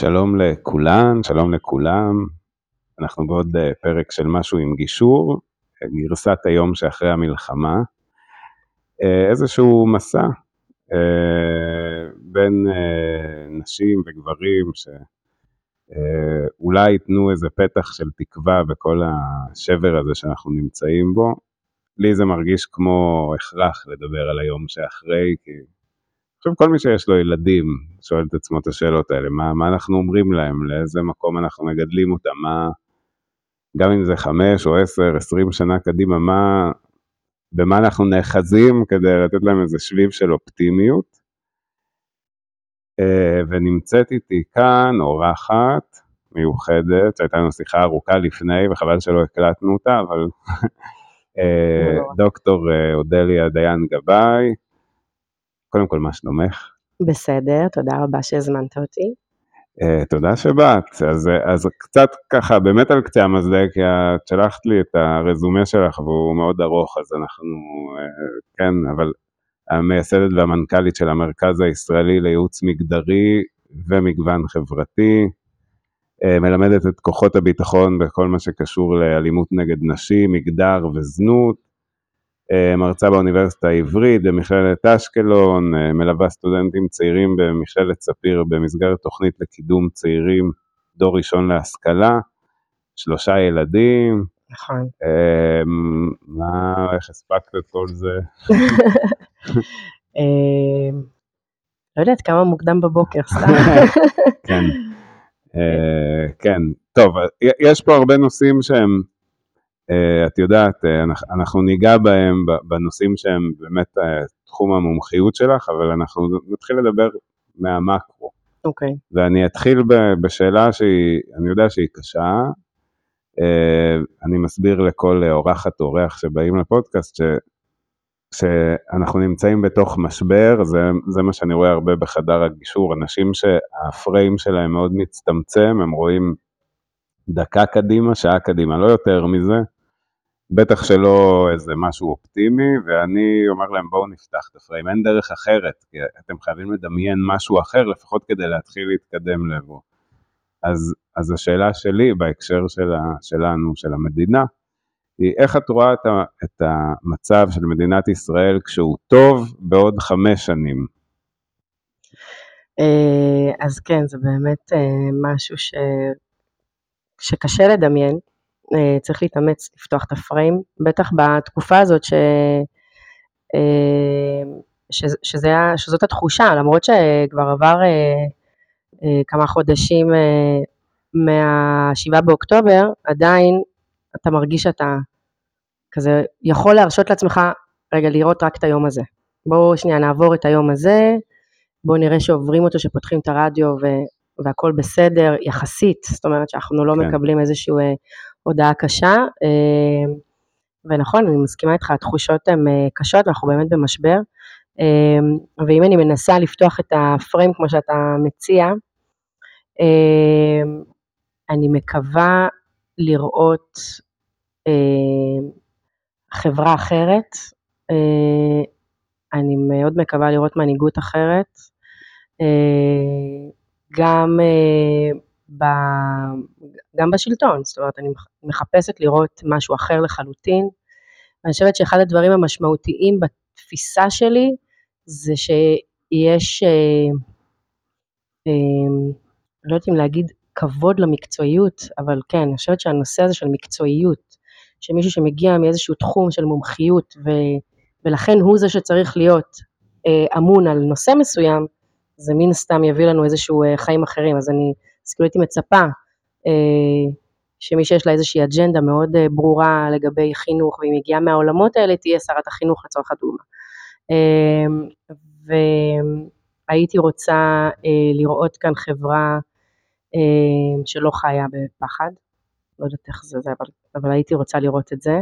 שלום לכולן, שלום לכולם. אנחנו בעוד אה, פרק של משהו עם גישור, גרסת היום שאחרי המלחמה. אה, איזשהו מסע אה, בין נשים וגברים שאולי ייתנו איזה פתח של תקווה בכל השבר הזה שאנחנו נמצאים בו. לי זה מרגיש כמו הכרח לדבר על היום שאחרי, כי עכשיו כל מי שיש לו ילדים שואל את עצמו את השאלות האלה, מה, מה אנחנו אומרים להם, לאיזה מקום אנחנו מגדלים אותם, מה, גם אם זה חמש או עשר, עשרים שנה קדימה, מה, במה אנחנו נאחזים כדי לתת להם איזה שביב של אופטימיות. אה, ונמצאת איתי כאן אורחת מיוחדת, שהייתה לנו שיחה ארוכה לפני וחבל שלא הקלטנו אותה, אבל אה, דוקטור אה, אודליה דיין גבאי, קודם כל, מה שלומך? בסדר, תודה רבה שהזמנת אותי. Uh, תודה שבאת. אז, אז קצת ככה, באמת על קצה המזלג, כי את שלחת לי את הרזומה שלך והוא מאוד ארוך, אז אנחנו, uh, כן, אבל המייסדת והמנכ"לית של המרכז הישראלי לייעוץ מגדרי ומגוון חברתי, uh, מלמדת את כוחות הביטחון בכל מה שקשור לאלימות נגד נשים, מגדר וזנות, מרצה באוניברסיטה העברית, במכללת אשקלון, אה, מלווה סטודנטים צעירים במכללת ספיר במסגרת תוכנית לקידום צעירים דור ראשון להשכלה, שלושה ילדים. נכון. אה, מה, איך הספקת את כל זה? לא יודעת כמה מוקדם בבוקר, סתם. כן, כן. טוב, יש פה הרבה נושאים שהם אה, את יודעת, אה, אנחנו ניגע בהם בנושאים שהם באמת אה, תחום המומחיות שלך, אבל אנחנו נתחיל לדבר מהמקרו. אוקיי. Okay. ואני אתחיל בשאלה שהיא, אני יודע שהיא קשה, אני מסביר לכל אורחת או אורח שבאים לפודקאסט, ש, שאנחנו נמצאים בתוך משבר, זה, זה מה שאני רואה הרבה בחדר הגישור, אנשים שהפריים שלהם מאוד מצטמצם, הם רואים דקה קדימה, שעה קדימה, לא יותר מזה. בטח שלא איזה משהו אופטימי, ואני אומר להם בואו נפתח את הפריים, אין דרך אחרת, כי אתם חייבים לדמיין משהו אחר לפחות כדי להתחיל להתקדם לבוא. אז, אז השאלה שלי בהקשר של ה, שלנו, של המדינה, היא איך את רואה את, ה, את המצב של מדינת ישראל כשהוא טוב בעוד חמש שנים? אה, אז כן, זה באמת אה, משהו ש... שקשה לדמיין, צריך להתאמץ לפתוח את הפריים, בטח בתקופה הזאת ש... אה, שזה, שזאת התחושה, למרות שכבר עבר אה, כמה חודשים מה-7 באוקטובר, עדיין אתה מרגיש שאתה כזה יכול להרשות לעצמך רגע לראות רק את היום הזה. בואו שנייה נעבור את היום הזה, בואו נראה שעוברים אותו, שפותחים את הרדיו ו, והכל בסדר, יחסית, זאת אומרת שאנחנו לא כן. מקבלים איזשהו הודעה קשה, אה, ונכון, אני מסכימה איתך, התחושות הן אה, קשות, אנחנו באמת במשבר, אה, ואם אני מנסה לפתוח את הפריים כמו שאתה מציע, אני מקווה לראות חברה אחרת, אני מאוד מקווה לראות מנהיגות אחרת, גם ב, גם בשלטון, זאת אומרת אני מחפשת לראות משהו אחר לחלוטין. ואני חושבת שאחד הדברים המשמעותיים בתפיסה שלי זה שיש, אה, אה, לא יודעת אם להגיד כבוד למקצועיות, אבל כן, אני חושבת שהנושא הזה של מקצועיות, שמישהו שמגיע מאיזשהו תחום של מומחיות ו, ולכן הוא זה שצריך להיות אה, אמון על נושא מסוים, זה מן סתם יביא לנו איזשהו אה, חיים אחרים, אז אני אז כאילו הייתי מצפה אה, שמי שיש לה איזושהי אג'נדה מאוד אה, ברורה לגבי חינוך, והיא מגיעה מהעולמות האלה, תהיה שרת החינוך לצורך הדוגמה. אה, והייתי רוצה לראות כאן חברה שלא חיה בפחד, לא יודעת איך זה, אבל, אבל הייתי רוצה לראות את זה.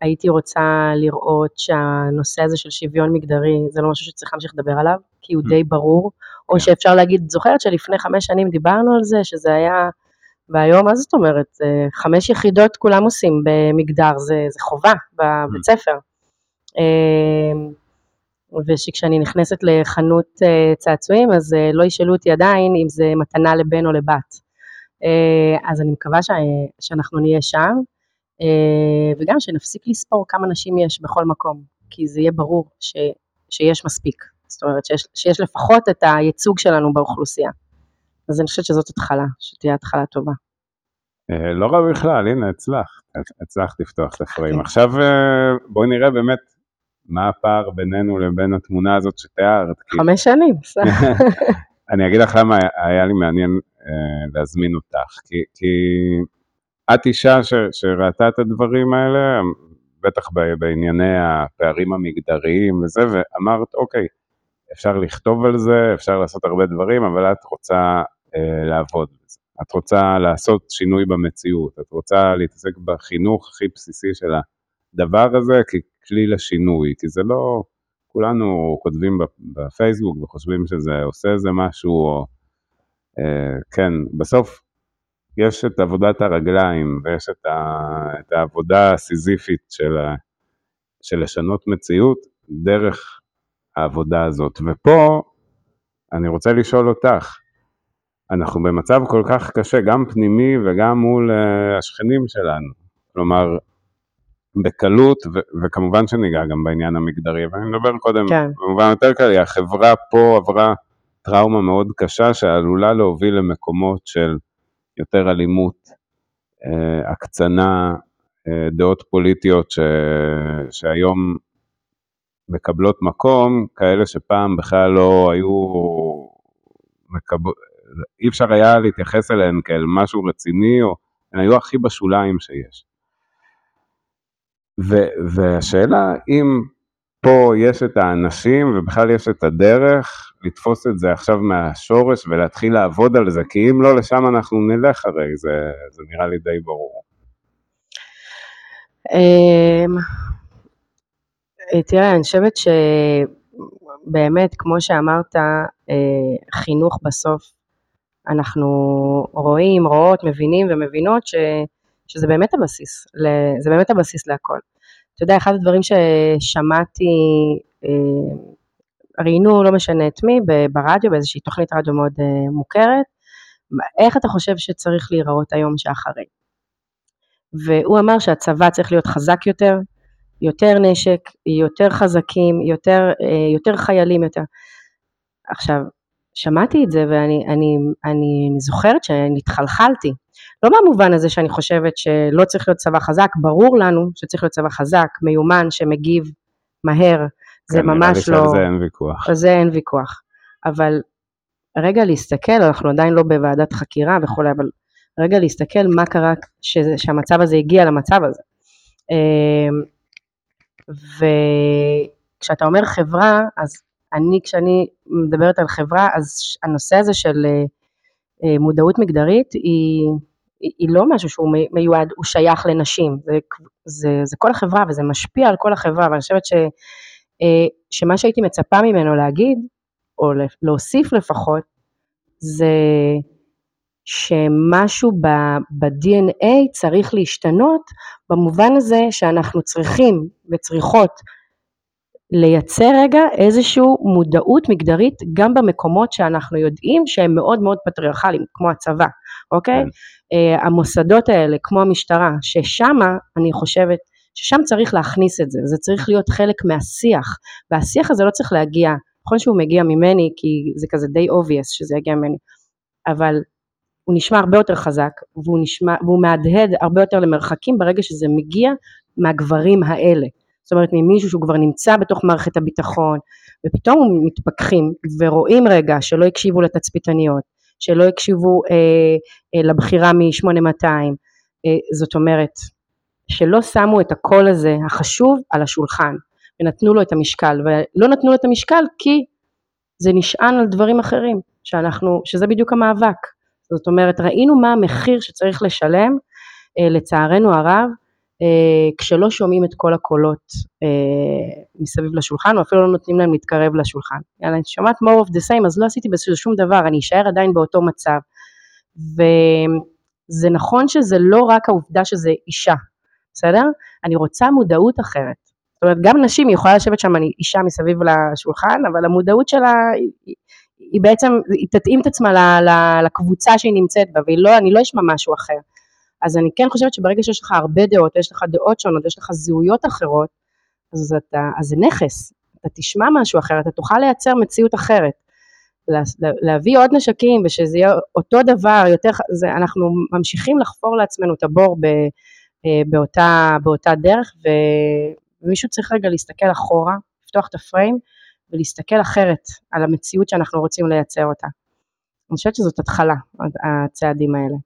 והייתי רוצה לראות שהנושא הזה של שוויון מגדרי זה לא משהו שצריך להמשיך לדבר עליו, כי הוא. די ברור, או כן. שאפשר להגיד, זוכרת שלפני חמש שנים דיברנו על זה, שזה היה, והיום, מה זאת אומרת, אה, חמש יחידות כולם עושים במגדר, זה, זה חובה בבית. ספר. אה, ושכשאני נכנסת לחנות אה, צעצועים אז לא ישאלו אותי עדיין אם זה מתנה לבן או לבת. אז אני מקווה ש... שאנחנו נהיה שם, וגם שנפסיק לספור כמה נשים יש בכל מקום, כי זה יהיה ברור ש... שיש מספיק, זאת אומרת שיש, שיש לפחות את הייצוג שלנו באוכלוסייה. אז אני חושבת שזאת התחלה, שתהיה התחלה טובה. לא רע בכלל, הנה הצלחת, הצלחת לפתוח את הפריים. עכשיו בואי נראה באמת מה הפער בינינו לבין התמונה הזאת שתיארת? חמש שנים, אני אגיד לך למה היה לי מעניין אה, להזמין אותך, כי, כי את אישה ש, שראתה את הדברים האלה, בטח בענייני הפערים המגדריים וזה, ואמרת, אוקיי, אפשר לכתוב על זה, אפשר לעשות הרבה דברים, אבל את רוצה אה, לעבוד בזה. את רוצה לעשות שינוי במציאות, את רוצה להתעסק בחינוך הכי בסיסי של הדבר הזה, כי כלי לשינוי, כי זה לא, כולנו כותבים בפייסבוק וחושבים שזה עושה איזה משהו, או, אה, כן, בסוף יש את עבודת הרגליים ויש את, ה, את העבודה הסיזיפית של, של לשנות מציאות דרך העבודה הזאת. ופה אני רוצה לשאול אותך, אנחנו במצב כל כך קשה, גם פנימי וגם מול uh, השכנים שלנו. כלומר, בקלות, ו- וכמובן שניגע גם בעניין המגדרי, ואני מדבר קודם, כן. במובן יותר כללי, החברה פה עברה טראומה מאוד קשה שעלולה להוביל למקומות של יותר אלימות, אה, הקצנה, אה, דעות פוליטיות ש- שהיום מקבלות מקום, כאלה שפעם בכלל לא היו, מקב... אי אפשר היה להתייחס אליהן כאל משהו רציני, או הן היו הכי בשוליים שיש. ו- והשאלה אם פה יש את האנשים ובכלל יש את הדרך לתפוס את זה עכשיו מהשורש ולהתחיל לעבוד על זה, כי אם לא לשם אנחנו נלך הרי, זה, זה נראה לי די ברור. תראה, אני חושבת שבאמת, כמו שאמרת, אה, חינוך בסוף, אנחנו רואים, רואות, מבינים ומבינות ש... שזה באמת הבסיס, זה באמת הבסיס להכל. אתה יודע, אחד הדברים ששמעתי, אה, ראיינו, לא משנה את מי, ברדיו, באיזושהי תוכנית רדיו מאוד אה, מוכרת, איך אתה חושב שצריך להיראות היום שאחרי? והוא אמר שהצבא צריך להיות חזק יותר, יותר נשק, יותר חזקים, יותר, אה, יותר חיילים, יותר. עכשיו, שמעתי את זה ואני אני, אני זוכרת שנתחלחלתי, לא במובן הזה שאני חושבת שלא צריך להיות צבא חזק, ברור לנו שצריך להיות צבא חזק, מיומן, שמגיב מהר, זה כן, ממש לא... זה אין ויכוח. על זה אין ויכוח. אבל רגע להסתכל, אנחנו עדיין לא בוועדת חקירה וכולי, אבל רגע להסתכל מה קרה שזה, שהמצב הזה הגיע למצב הזה. וכשאתה אומר חברה, אז אני, כשאני מדברת על חברה, אז הנושא הזה של אה, אה, מודעות מגדרית היא, היא לא משהו שהוא מיועד, הוא שייך לנשים, זה, זה, זה כל החברה וזה משפיע על כל החברה, ואני חושבת ש, אה, שמה שהייתי מצפה ממנו להגיד, או להוסיף לפחות, זה שמשהו ב-DNA צריך להשתנות במובן הזה שאנחנו צריכים וצריכות לייצר רגע איזושהי מודעות מגדרית גם במקומות שאנחנו יודעים שהם מאוד מאוד פטריארכליים, כמו הצבא, אוקיי? כן. Uh, המוסדות האלה, כמו המשטרה, ששמה אני חושבת ששם צריך להכניס את זה, זה צריך להיות חלק מהשיח, והשיח הזה לא צריך להגיע, נכון שהוא מגיע ממני כי זה כזה די obvious שזה יגיע ממני, אבל הוא נשמע הרבה יותר חזק והוא, נשמע, והוא מהדהד הרבה יותר למרחקים ברגע שזה מגיע מהגברים האלה. זאת אומרת ממישהו שהוא כבר נמצא בתוך מערכת הביטחון ופתאום מתפכחים ורואים רגע שלא הקשיבו לתצפיתניות, שלא הקשיבו אה, אה, לבחירה מ-8200, אה, זאת אומרת שלא שמו את הקול הזה החשוב על השולחן ונתנו לו את המשקל ולא נתנו לו את המשקל כי זה נשען על דברים אחרים שאנחנו, שזה בדיוק המאבק, זאת אומרת ראינו מה המחיר שצריך לשלם אה, לצערנו הרב אה, כשלא שומעים את כל הקולות אה, מסביב לשולחן, או אפילו לא נותנים להם להתקרב לשולחן. יאללה, אני שומעת more of the same, אז לא עשיתי בזה שום דבר, אני אשאר עדיין באותו מצב. וזה נכון שזה לא רק העובדה שזה אישה, בסדר? אני רוצה מודעות אחרת. זאת אומרת, גם נשים, היא יכולה לשבת שם, אני אישה מסביב לשולחן, אבל המודעות שלה היא בעצם, היא תתאים את עצמה לקבוצה שהיא נמצאת בה, ואני לא אשמע משהו אחר. אז אני כן חושבת שברגע שיש לך הרבה דעות, יש לך דעות שונות, יש לך זהויות אחרות, אז, אתה, אז זה נכס, אתה תשמע משהו אחר, אתה תוכל לייצר מציאות אחרת. לה, להביא עוד נשקים ושזה יהיה אותו דבר, יותר, זה, אנחנו ממשיכים לחפור לעצמנו את הבור ב, אה, באותה, באותה דרך ומישהו צריך רגע להסתכל אחורה, לפתוח את הפריים ולהסתכל אחרת על המציאות שאנחנו רוצים לייצר אותה. אני חושבת שזאת התחלה, הצעדים האלה.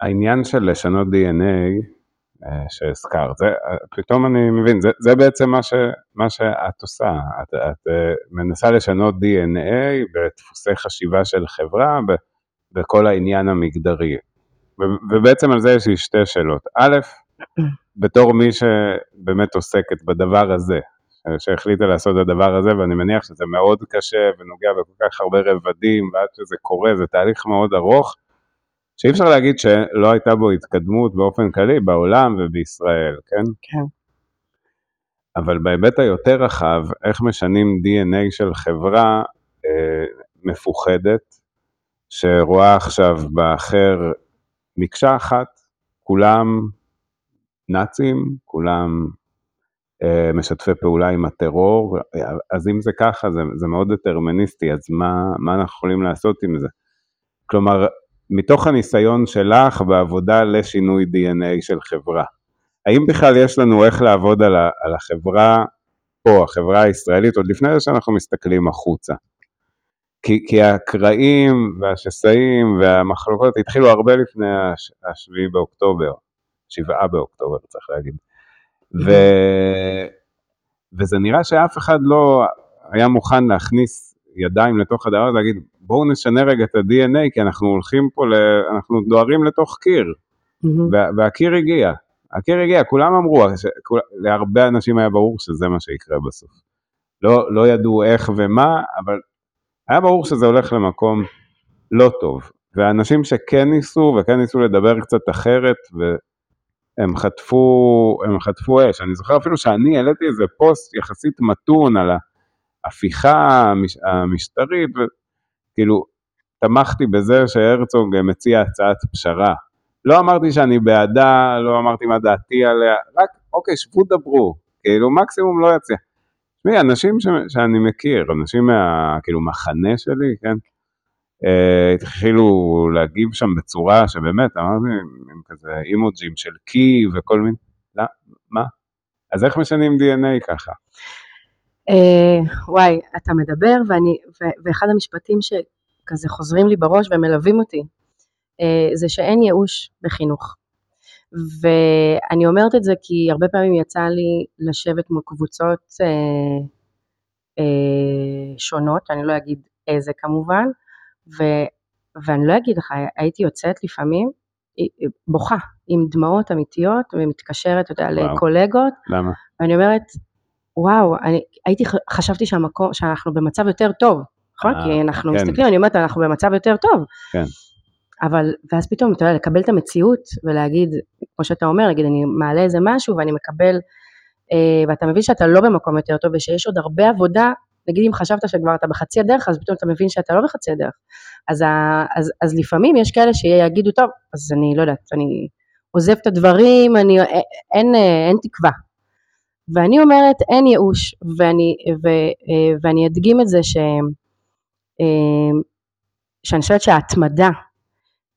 העניין של לשנות DNA אה, שהזכרת, זה, אה, פתאום אני מבין, זה, זה בעצם מה, ש, מה שאת עושה, את, את אה, מנסה לשנות DNA בדפוסי חשיבה של חברה, בכל העניין המגדרי. ובעצם על זה יש לי שתי שאלות. א', בתור מי שבאמת עוסקת בדבר הזה, שהחליטה לעשות את הדבר הזה, ואני מניח שזה מאוד קשה ונוגע בכל כך הרבה רבדים, ועד שזה קורה, זה תהליך מאוד ארוך, שאי אפשר להגיד שלא הייתה בו התקדמות באופן כללי בעולם ובישראל, כן? כן. אבל בהיבט היותר רחב, איך משנים DNA של חברה אה, מפוחדת, שרואה עכשיו באחר מקשה אחת, כולם נאצים, כולם משתפי פעולה עם הטרור, אז אם זה ככה, זה, זה מאוד דטרמיניסטי, אז מה, מה אנחנו יכולים לעשות עם זה? כלומר, מתוך הניסיון שלך בעבודה לשינוי DNA של חברה, האם בכלל יש לנו איך לעבוד על, ה, על החברה פה, החברה הישראלית, עוד לפני זה שאנחנו מסתכלים החוצה? כי, כי הקרעים והשסעים והמחלוקות התחילו הרבה לפני השביעי באוקטובר, שבעה באוקטובר צריך להגיד. ו, וזה נראה שאף אחד לא היה מוכן להכניס ידיים לתוך הדבר הזה, להגיד בואו נשנה רגע את ה-DNA, כי אנחנו הולכים פה, ל... אנחנו דוהרים לתוך קיר. והקיר הגיע, הקיר הגיע, כולם אמרו, שכול... להרבה אנשים היה ברור שזה מה שיקרה בסוף. לא, לא ידעו איך ומה, אבל היה ברור שזה הולך למקום לא טוב. והאנשים שכן ניסו, וכן ניסו לדבר קצת אחרת, והם חטפו, הם חטפו אש. אני זוכר אפילו שאני העליתי איזה פוסט יחסית מתון על ההפיכה המשטרית, וכאילו, תמכתי בזה שהרצוג מציע הצעת פשרה. לא אמרתי שאני בעדה, לא אמרתי מה דעתי עליה, רק אוקיי, שבו דברו, כאילו מקסימום לא יציע. תשמעי, אנשים ש, שאני מכיר, אנשים מה, כאילו, מחנה שלי, כן, התחילו להגיב שם בצורה שבאמת, אמרתי, עם כזה אימוג'ים של קי וכל מיני, לא, מה? אז איך משנים DNA ככה? אה, וואי, אתה מדבר, ואני, ואחד המשפטים שכזה חוזרים לי בראש ומלווים אותי, אה, זה שאין ייאוש בחינוך. ואני אומרת את זה כי הרבה פעמים יצא לי לשבת מול קבוצות אה, אה, שונות, אני לא אגיד איזה כמובן, ו, ואני לא אגיד לך, הייתי יוצאת לפעמים בוכה עם דמעות אמיתיות ומתקשרת, אתה יודע, לקולגות. למה? ואני אומרת, וואו, אני הייתי, חשבתי שהמקום, שאנחנו במצב יותר טוב, נכון? אה, כי אנחנו כן. מסתכלים, אני אומרת, אנחנו במצב יותר טוב. כן. אבל, ואז פתאום, אתה יודע, לקבל את המציאות ולהגיד, כמו שאתה אומר, להגיד, אני מעלה איזה משהו ואני מקבל, אה, ואתה מבין שאתה לא במקום יותר טוב ושיש עוד הרבה עבודה, נגיד אם חשבת שכבר אתה בחצי הדרך, אז פתאום אתה מבין שאתה לא בחצי הדרך. אז, אז, אז לפעמים יש כאלה שיגידו, טוב, אז אני לא יודעת, אני עוזב את הדברים, אני, אין, אין תקווה. ואני אומרת, אין ייאוש, ואני, ו, אה, ואני אדגים את זה ש, אה, שאני חושבת שההתמדה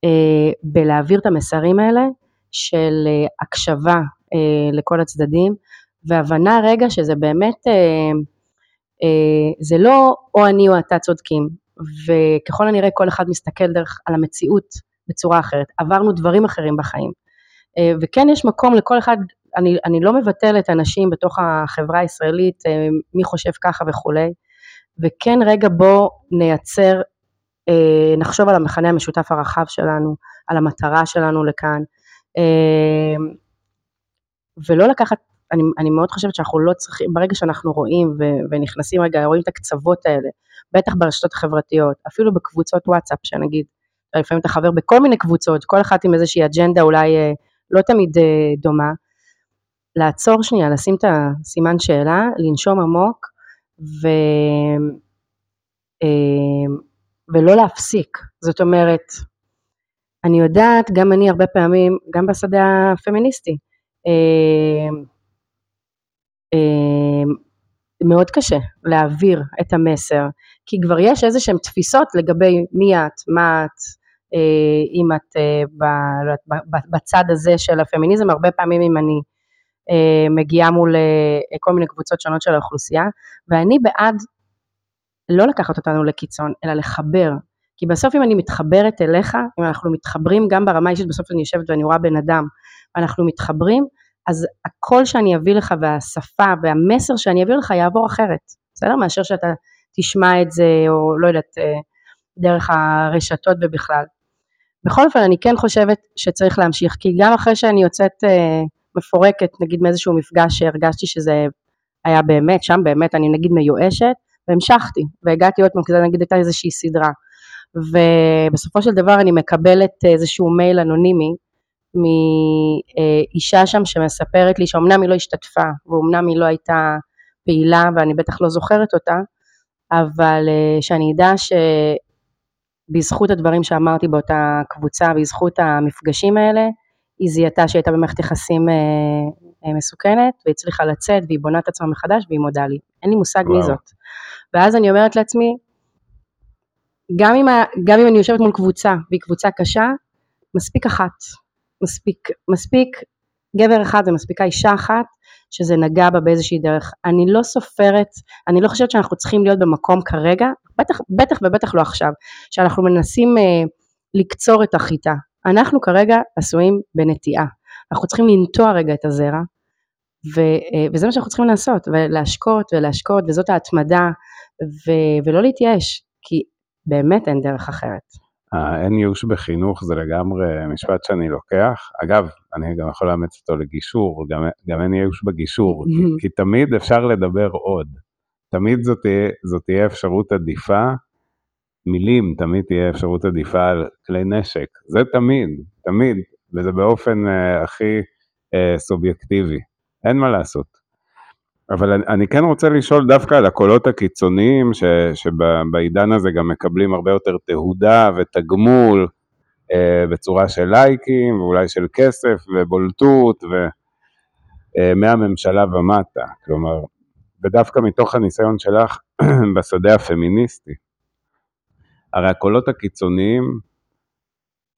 אה, בלהעביר את המסרים האלה של אה, הקשבה אה, לכל הצדדים והבנה רגע שזה באמת, זה לא או אני או אתה צודקים וככל הנראה כל אחד מסתכל דרך על המציאות בצורה אחרת, עברנו דברים אחרים בחיים. וכן יש מקום לכל אחד, אני, אני לא מבטלת אנשים בתוך החברה הישראלית, מי חושב ככה וכולי, וכן רגע בוא נייצר אה, נחשוב על המכנה המשותף הרחב שלנו, על המטרה שלנו לכאן, אה, ולא לקחת, אני, אני מאוד חושבת שאנחנו לא צריכים, ברגע שאנחנו רואים ו, ונכנסים רגע, רואים את הקצוות האלה, בטח ברשתות החברתיות, אפילו בקבוצות וואטסאפ, שנגיד, לפעמים אתה חבר בכל מיני קבוצות, כל אחת עם איזושהי אג'נדה אולי אה, לא תמיד דומה, לעצור שנייה, לשים את הסימן שאלה, לנשום עמוק ו... אה, ולא להפסיק. זאת אומרת, אני יודעת, גם אני הרבה פעמים, גם בשדה הפמיניסטי, אה, אה, מאוד קשה להעביר את המסר, כי כבר יש איזה שהן תפיסות לגבי מי את, מה את, אם את לא בצד הזה של הפמיניזם, הרבה פעמים אם אני מגיעה מול כל מיני קבוצות שונות של האוכלוסייה, ואני בעד לא לקחת אותנו לקיצון, אלא לחבר. כי בסוף אם אני מתחברת אליך, אם אנחנו מתחברים גם ברמה האישית, בסוף אני יושבת ואני רואה בן אדם, אנחנו מתחברים, אז הקול שאני אביא לך והשפה והמסר שאני אביא לך יעבור אחרת, בסדר? מאשר שאתה תשמע את זה, או לא יודעת, אה, דרך הרשתות ובכלל. בכל אופן, אני כן חושבת שצריך להמשיך, כי גם אחרי שאני יוצאת אה, מפורקת, נגיד מאיזשהו מפגש שהרגשתי שזה היה באמת, שם באמת אני נגיד מיואשת, והמשכתי, והגעתי עוד פעם, כי זה נגיד הייתה איזושהי סדרה. ובסופו של דבר אני מקבלת איזשהו מייל אנונימי מאישה שם שמספרת לי שאומנם היא לא השתתפה, ואומנם היא לא הייתה פעילה, ואני בטח לא זוכרת אותה, אבל אה, שאני אדע שבזכות הדברים שאמרתי באותה קבוצה, בזכות המפגשים האלה, היא זיהתה שהיא הייתה במערכת יחסים אה, אה, מסוכנת, והצליחה לצאת, והיא בונה את עצמה מחדש, והיא מודה לי. אין לי מושג וואו. מי זאת. ואז אני אומרת לעצמי, גם אם, גם אם אני יושבת מול קבוצה, והיא קבוצה קשה, מספיק אחת. מספיק, מספיק גבר אחד ומספיקה אישה אחת, שזה נגע בה באיזושהי דרך. אני לא סופרת, אני לא חושבת שאנחנו צריכים להיות במקום כרגע, בטח, בטח ובטח לא עכשיו, שאנחנו מנסים אה, לקצור את החיטה. אנחנו כרגע עשויים בנטיעה. אנחנו צריכים לנטוע רגע את הזרע, ו, אה, וזה מה שאנחנו צריכים לעשות, ולהשקות ולהשקות, וזאת ההתמדה, ו, ולא להתייאש, כי באמת אין דרך אחרת. אין ייאוש בחינוך זה לגמרי משפט שאני לוקח. אגב, אני גם יכול לאמץ אותו לגישור, גם, גם אין ייאוש בגישור, כי, כי תמיד אפשר לדבר עוד. תמיד זאת תהיה, זאת תהיה אפשרות עדיפה, מילים תמיד תהיה אפשרות עדיפה על כלי נשק. זה תמיד, תמיד, וזה באופן uh, הכי uh, סובייקטיבי. אין מה לעשות. אבל אני, אני כן רוצה לשאול דווקא על הקולות הקיצוניים, ש, שבעידן הזה גם מקבלים הרבה יותר תהודה ותגמול אה, בצורה של לייקים, ואולי של כסף ובולטות, ומהממשלה אה, ומטה, כלומר, ודווקא מתוך הניסיון שלך בשדה הפמיניסטי. הרי הקולות הקיצוניים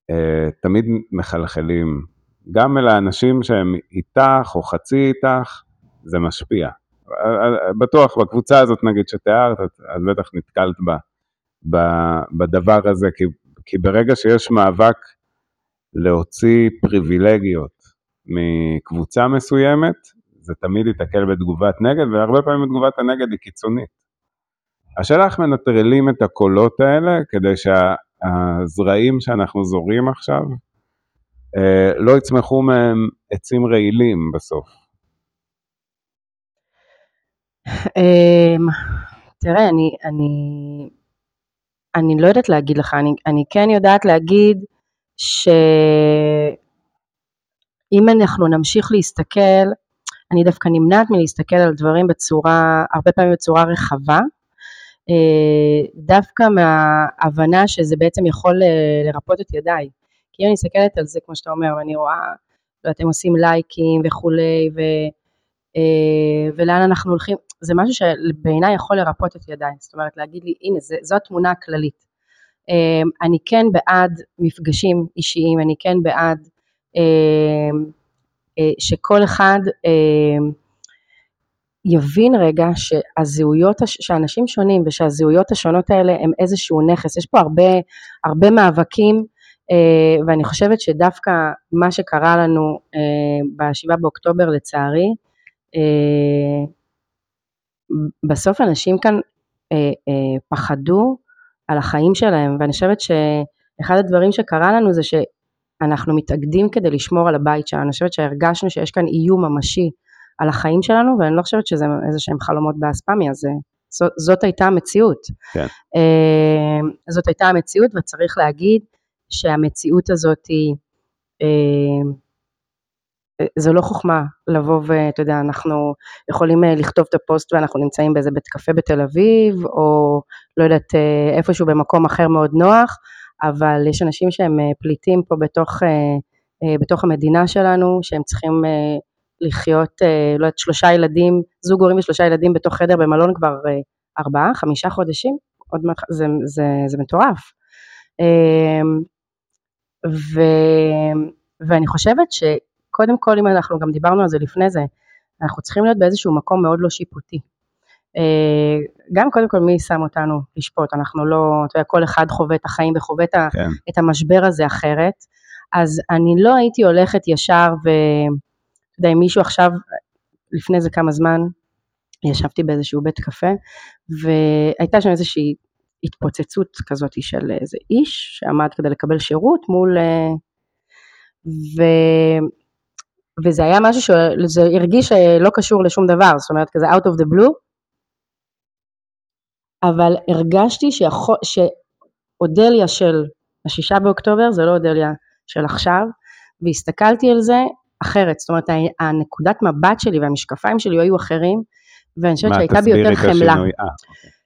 אה, תמיד מחלחלים גם אל האנשים שהם איתך או חצי איתך, זה משפיע. בטוח בקבוצה הזאת נגיד שתיארת, את, את בטח נתקלת בה, ב, בדבר הזה, כי, כי ברגע שיש מאבק להוציא פריבילגיות מקבוצה מסוימת, זה תמיד ייתקל בתגובת נגד, והרבה פעמים תגובת הנגד היא קיצונית. השאלה איך מנטרלים את הקולות האלה כדי שהזרעים שאנחנו זורים עכשיו אה, לא יצמחו מהם עצים רעילים בסוף. אמ, תראה, אני, אני, אני לא יודעת להגיד לך, אני, אני כן יודעת להגיד שאם אנחנו נמשיך להסתכל, אני דווקא נמנעת מלהסתכל על דברים בצורה, הרבה פעמים בצורה רחבה, אה, דווקא מההבנה שזה בעצם יכול אה, לרפות את ידיי. כי אם אני מסתכלת על זה, כמו שאתה אומר, ואני רואה, ואתם עושים לייקים וכולי, ו, אה, ולאן אנחנו הולכים, זה משהו שבעיניי יכול לרפות את ידיי, זאת אומרת להגיד לי, הנה, זה, זו התמונה הכללית. אה, אני כן בעד מפגשים אישיים, אני כן בעד אה, שכל אחד יבין רגע שהזהויות, שאנשים שונים ושהזהויות השונות האלה הם איזשהו נכס, יש פה הרבה, הרבה מאבקים אה, ואני חושבת שדווקא מה שקרה לנו אה, ב-7 באוקטובר לצערי, אה, בסוף אנשים כאן פחדו על החיים שלהם ואני חושבת שאחד הדברים שקרה לנו זה שאנחנו מתאגדים כדי לשמור על הבית שלנו, אני חושבת שהרגשנו שיש כאן איום ממשי על החיים שלנו ואני לא חושבת שזה איזה שהם חלומות באספמיה, זה, זאת, זאת הייתה המציאות. כן. זאת הייתה המציאות וצריך להגיד שהמציאות הזאת היא, אה, זה לא חוכמה לבוא ואתה יודע, אנחנו יכולים אה, לכתוב את הפוסט ואנחנו נמצאים באיזה בית קפה בתל אביב, או לא יודעת, אה, איפשהו במקום אחר מאוד נוח, אבל יש אנשים שהם אה, פליטים פה בתוך, בתוך המדינה שלנו, שהם צריכים לחיות, לא יודעת, שלושה ילדים, זוג הורים ושלושה ילדים בתוך חדר במלון כבר ארבעה, חמישה חודשים, עוד מעט, זה, זה, זה מטורף. ו, ואני חושבת ש... קודם כל, אם אנחנו גם דיברנו על זה לפני זה, אנחנו צריכים להיות באיזשהו מקום מאוד לא שיפוטי. אה, גם קודם כל מי שם אותנו לשפוט, אנחנו לא, אתה יודע, כל אחד חווה את החיים וחווה כן. את המשבר הזה אחרת, אז אני לא הייתי הולכת ישר ואתה יודע, אם מישהו עכשיו, לפני זה כמה זמן, ישבתי באיזשהו בית קפה, והייתה שם איזושהי התפוצצות כזאת של איזה איש שעמד כדי לקבל שירות מול... אה, ו... וזה היה משהו שזה הרגיש לא קשור לשום דבר, זאת אומרת כזה out of the blue, אבל הרגשתי שיכול, שאודליה של השישה באוקטובר זה לא אודליה של עכשיו, והסתכלתי על זה אחרת, זאת אומרת הנקודת מבט שלי והמשקפיים שלי היו אחרים, ואני חושבת שהייתה בי יותר חמלה. אה, אוקיי.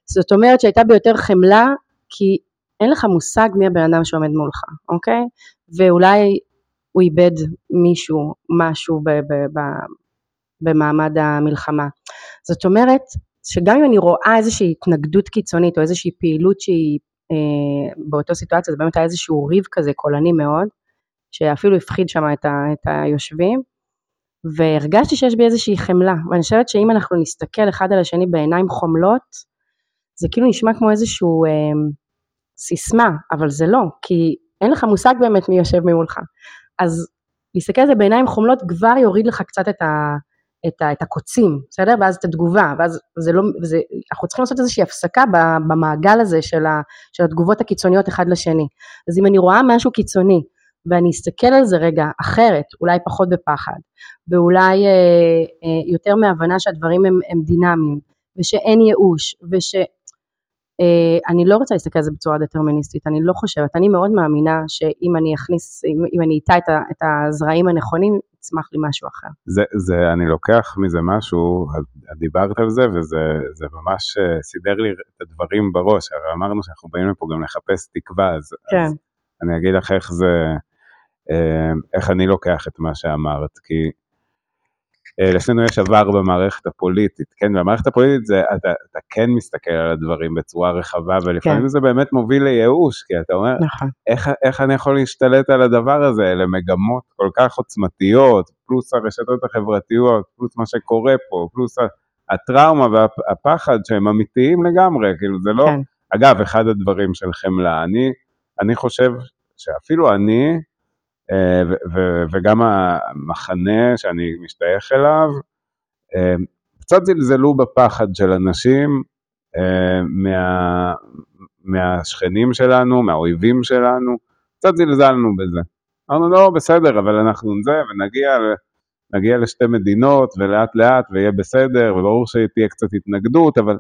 זאת אומרת שהייתה בי יותר חמלה, כי אין לך מושג מי הבן אדם שעומד מולך, אוקיי? ואולי הוא איבד מישהו, משהו ב, ב, ב, במעמד המלחמה. זאת אומרת, שגם אם אני רואה איזושהי התנגדות קיצונית או איזושהי פעילות שהיא אה, באותו סיטואציה, זה באמת היה איזשהו ריב כזה קולני מאוד, שאפילו הפחיד שם את, ה, את היושבים, והרגשתי שיש בי איזושהי חמלה, ואני חושבת שאם אנחנו נסתכל אחד על השני בעיניים חומלות, זה כאילו נשמע כמו איזשהו אה, סיסמה, אבל זה לא, כי אין לך מושג באמת מי יושב ממולך. אז להסתכל על זה בעיניים חומלות כבר יוריד לך קצת את, ה, את, ה, את הקוצים, בסדר? ואז את התגובה, ואז זה לא, וזה, אנחנו צריכים לעשות איזושהי הפסקה במעגל הזה של, ה, של התגובות הקיצוניות אחד לשני. אז אם אני רואה משהו קיצוני, ואני אסתכל על זה רגע אחרת, אולי פחות בפחד, ואולי אה, אה, יותר מהבנה שהדברים הם, הם דינמיים, ושאין ייאוש, וש... אה, אני לא רוצה להסתכל על זה בצורה דטרמיניסטית, אני לא חושבת, אני מאוד מאמינה שאם אני אכניס, אם, אם אני איתה את, את הזרעים הנכונים, יצמח לי משהו אחר. זה, זה, אני לוקח מזה משהו, את דיברת על זה וזה ממש אה, סידר לי את הדברים בראש, הרי אמרנו שאנחנו באים לפה גם לחפש תקווה, אז, כן. אז אני אגיד לך איך זה, אה, איך אני לוקח את מה שאמרת, כי לשנינו יש עבר במערכת הפוליטית, כן, במערכת הפוליטית זה, אתה, אתה כן מסתכל על הדברים בצורה רחבה, ולפעמים כן. זה באמת מוביל לייאוש, כי אתה אומר, נכון. איך, איך אני יכול להשתלט על הדבר הזה, אלה מגמות כל כך עוצמתיות, פלוס הרשתות החברתיות, פלוס מה שקורה פה, פלוס הטראומה והפחד שהם אמיתיים לגמרי, כאילו זה לא, כן. אגב, אחד הדברים של חמלה, אני, אני חושב שאפילו אני, אה, וגם המחנה שאני משתייך אליו, אה, קצת זלזלו בפחד של אנשים אה, מה, מהשכנים שלנו, מהאויבים שלנו, קצת זלזלנו בזה. אמרנו, לא, בסדר, אבל אנחנו זה, ונגיע נגיע לשתי מדינות, ולאט לאט, ויהיה בסדר, וברור שתהיה קצת התנגדות, אבל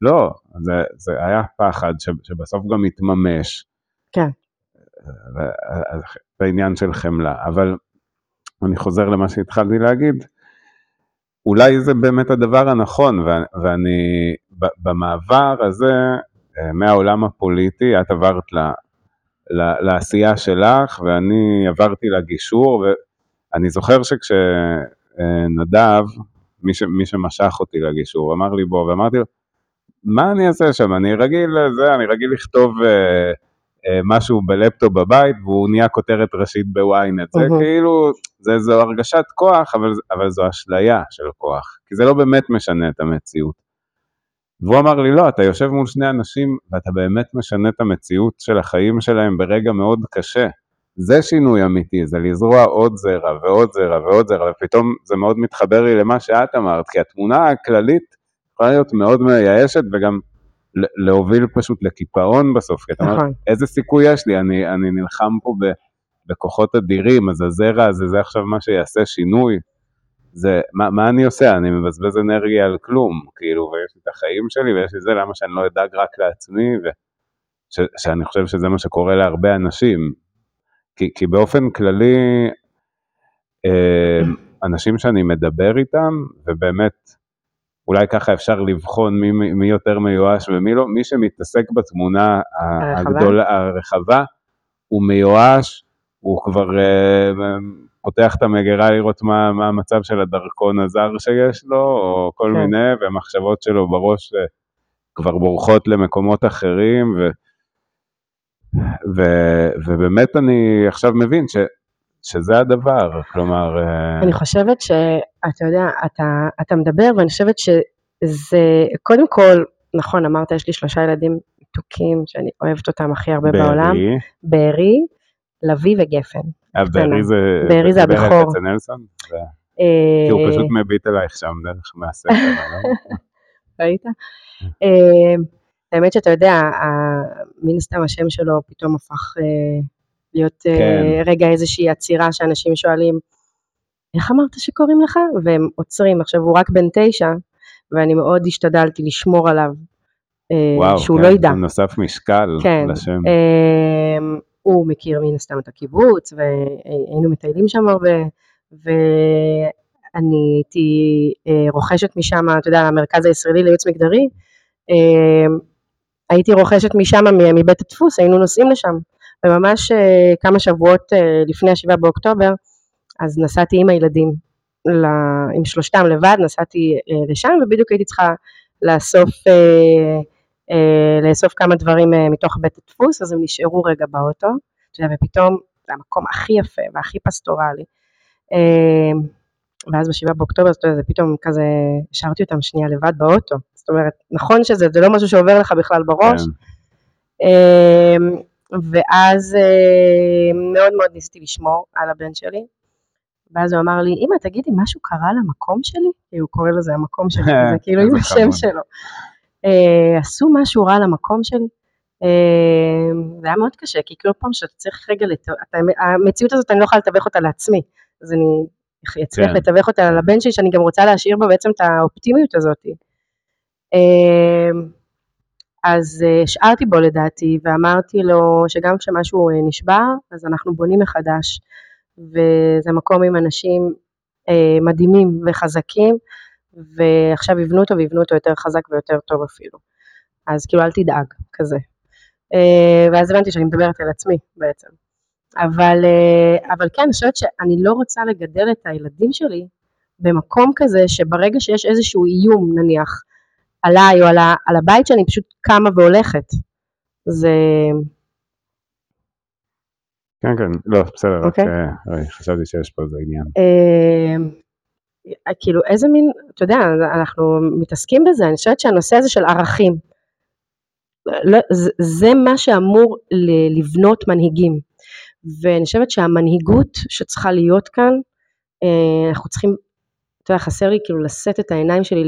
לא, זה, זה היה פחד שבסוף גם התממש. כן. בעניין של חמלה, אבל אני חוזר למה שהתחלתי להגיד, אולי זה באמת הדבר הנכון, ואני במעבר הזה, אה, מהעולם הפוליטי, את עברת ל, לעשייה שלך, ואני עברתי לגישור, ואני זוכר שכשנדב, מי, ש, מי שמשך אותי לגישור, אמר לי בוא, ואמרתי לו, מה אני אעשה שם? אני רגיל לזה, אני רגיל לכתוב... Uh, אה, משהו בלפטופ בבית והוא נהיה כותרת ראשית בוויינט. זה כאילו, זה זו הרגשת כוח, אבל, אבל זו אשליה של כוח, כי זה לא באמת משנה את המציאות. והוא אמר לי, לא, אתה יושב מול שני אנשים ואתה באמת משנה את המציאות של החיים שלהם ברגע מאוד קשה. זה שינוי אמיתי, זה לזרוע עוד זרע ועוד זרע ועוד זרע, ופתאום זה מאוד מתחבר לי למה שאת אמרת, כי התמונה הכללית יכולה להיות מאוד מייאשת וגם להוביל פשוט לקיפאון בסוף, כי אתה אומר, נכון. איזה סיכוי יש לי, אני, אני נלחם פה ב, בכוחות אדירים, אז הזרע הזה זה עכשיו מה שיעשה שינוי. זה, מה, מה אני עושה? אני מבזבז אנרגיה על כלום, כאילו, ויש לי את החיים שלי ויש לי זה, למה שאני לא אדאג רק לעצמי, ושאני חושב שזה מה שקורה להרבה אנשים. כי, כי באופן כללי, אה, אנשים שאני מדבר איתם, ובאמת, אולי ככה אפשר לבחון מי, מי יותר מיואש ומי לא, מי שמתעסק בתמונה? הגדולה, הרחבה, הוא מיואש, הוא כבר uh, פותח את המגירה לראות מה, מה המצב של הדרכון הזר שיש לו, או כל כן. מיני, והמחשבות שלו בראש uh, כבר בורחות למקומות אחרים, ו, ו, ובאמת אני עכשיו מבין ש, שזה הדבר, כלומר... אה, אני חושבת שאתה יודע, אתה, אתה מדבר ואני חושבת שזה, קודם כל, נכון, אמרת, יש לי שלושה ילדים מתוקים שאני אוהבת אותם הכי הרבה בארי. בעולם, בארי, לביא וגפן. אה, קטנה. בארי זה... בארי זה הבכור. אה, כי הוא פשוט מביט אלייך שם דרך מהספר, לא? ראית? אה, האמת שאתה יודע, מן הסתם השם שלו פתאום הפך אה, להיות אה, כן. רגע איזושהי עצירה שאנשים שואלים, איך אמרת שקוראים לך? והם עוצרים. עכשיו הוא רק בן תשע, ואני מאוד השתדלתי לשמור עליו, אה, וואו, שהוא כן, לא ידע. הוא נוסף משקל כן. לשם. אמ, הוא מכיר מן הסתם את הקיבוץ, והיינו מטיילים שם הרבה, ואני הייתי אה, רוכשת משם, אתה יודע, המרכז הישראלי לייעוץ מגדרי, אמ, הייתי רוכשת משם, מבית הדפוס, היינו נוסעים לשם, וממש אה, כמה שבועות אה, לפני השבעה באוקטובר, אז נסעתי עם הילדים, עם שלושתם לבד, נסעתי אה, לשם, ובדיוק הייתי צריכה לאסוף לאסוף כמה דברים מתוך בית הדפוס, אז הם נשארו רגע באוטו, אתה יודע, ופתאום זה המקום הכי יפה והכי פסטורלי. ואז בשבעה באוקטובר, אתה יודע, זה פתאום כזה, השארתי אותם שנייה לבד באוטו. זאת אומרת, נכון שזה זה לא משהו שעובר לך בכלל בראש, כן. אה, ואז אה, מאוד מאוד ניסיתי לשמור על הבן שלי. ואז הוא אמר לי, אמא, תגידי, משהו קרה למקום שלי? כי הוא קורא לזה המקום שלי, זה כאילו עם השם. שלו. אה, עשו משהו רע למקום שלי. אה, זה היה מאוד קשה, כי כל פעם שאתה צריך רגע, לת... אתה, המציאות הזאת אני לא יכולה לתווך אותה לעצמי, אז אני אצליח כן. לתווך אותה לבן שלי, שאני גם רוצה להשאיר בו בעצם את האופטימיות הזאת. אז אה, השארתי בו לדעתי, ואמרתי לו שגם כשמשהו אה, נשבר, אז אנחנו בונים מחדש, וזה מקום עם אנשים אה, מדהימים וחזקים, ועכשיו יבנו אותו ויבנו אותו יותר חזק ויותר טוב אפילו. אז כאילו אל תדאג, כזה. ואז הבנתי שאני מדברת על עצמי בעצם. אבל, אבל כן, אני חושבת שאני לא רוצה לגדל את הילדים שלי במקום כזה שברגע שיש איזשהו איום נניח עליי או על, ה, על הבית שלי, אני פשוט קמה והולכת. זה... כן, כן, לא, בסדר, רק אוקיי. אה, חשבתי שיש פה איזה עניין. אה, כאילו איזה מין, אתה יודע, אנחנו מתעסקים בזה, אני חושבת שהנושא הזה של ערכים, לא, זה, זה מה שאמור לבנות מנהיגים, ואני חושבת שהמנהיגות שצריכה להיות כאן, אה, אנחנו צריכים, אתה יודע, חסר לי כאילו לשאת את העיניים שלי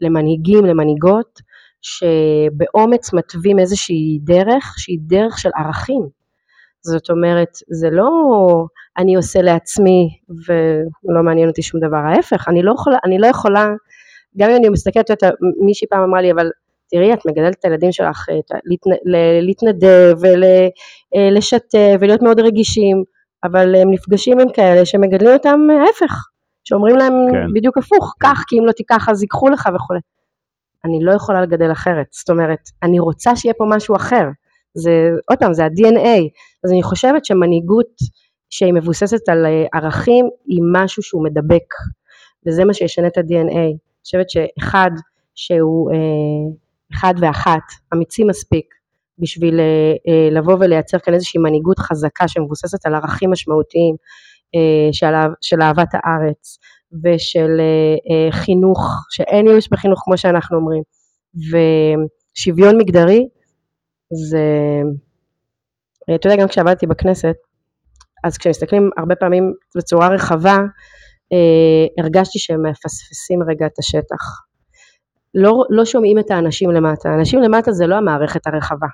למנהיגים, למנהיגות, שבאומץ מתווים איזושהי דרך שהיא דרך של ערכים. זאת אומרת, זה לא אני עושה לעצמי ולא מעניין אותי שום דבר, ההפך, אני לא יכולה, אני לא יכולה גם אם אני מסתכלת, את יודעת, מישהי פעם אמרה לי, אבל תראי, את מגדלת את הילדים שלך אה, ל- להתנדב ולשתף ולהיות מאוד רגישים, אבל הם נפגשים עם כאלה שמגדלים אותם אה, ההפך, שאומרים להם כן. בדיוק הפוך, קח, כי אם לא תיקח אז ייקחו לך וכולי. אני לא יכולה לגדל אחרת, זאת אומרת, אני רוצה שיהיה פה משהו אחר, זה, עוד פעם, זה ה-DNA, אז אני חושבת שמנהיגות שהיא מבוססת על אה, ערכים היא משהו שהוא מדבק, וזה מה שישנה את ה-DNA. אני חושבת שאחד שהוא, אה, אחד ואחת, אמיצים מספיק, בשביל אה, אה, לבוא ולייצר כאן איזושהי מנהיגות חזקה שמבוססת על ערכים משמעותיים של, אהב- של אהבת הארץ ושל אה, אה, חינוך, שאין ייאוש בחינוך כמו שאנחנו אומרים, ושוויון מגדרי, זה, אה, אתה יודע, גם כשעבדתי בכנסת, אז כשמסתכלים הרבה פעמים בצורה רחבה, אה, הרגשתי שהם מפספסים רגע את השטח. לא, לא שומעים את האנשים למטה, האנשים למטה זה לא המערכת הרחבה.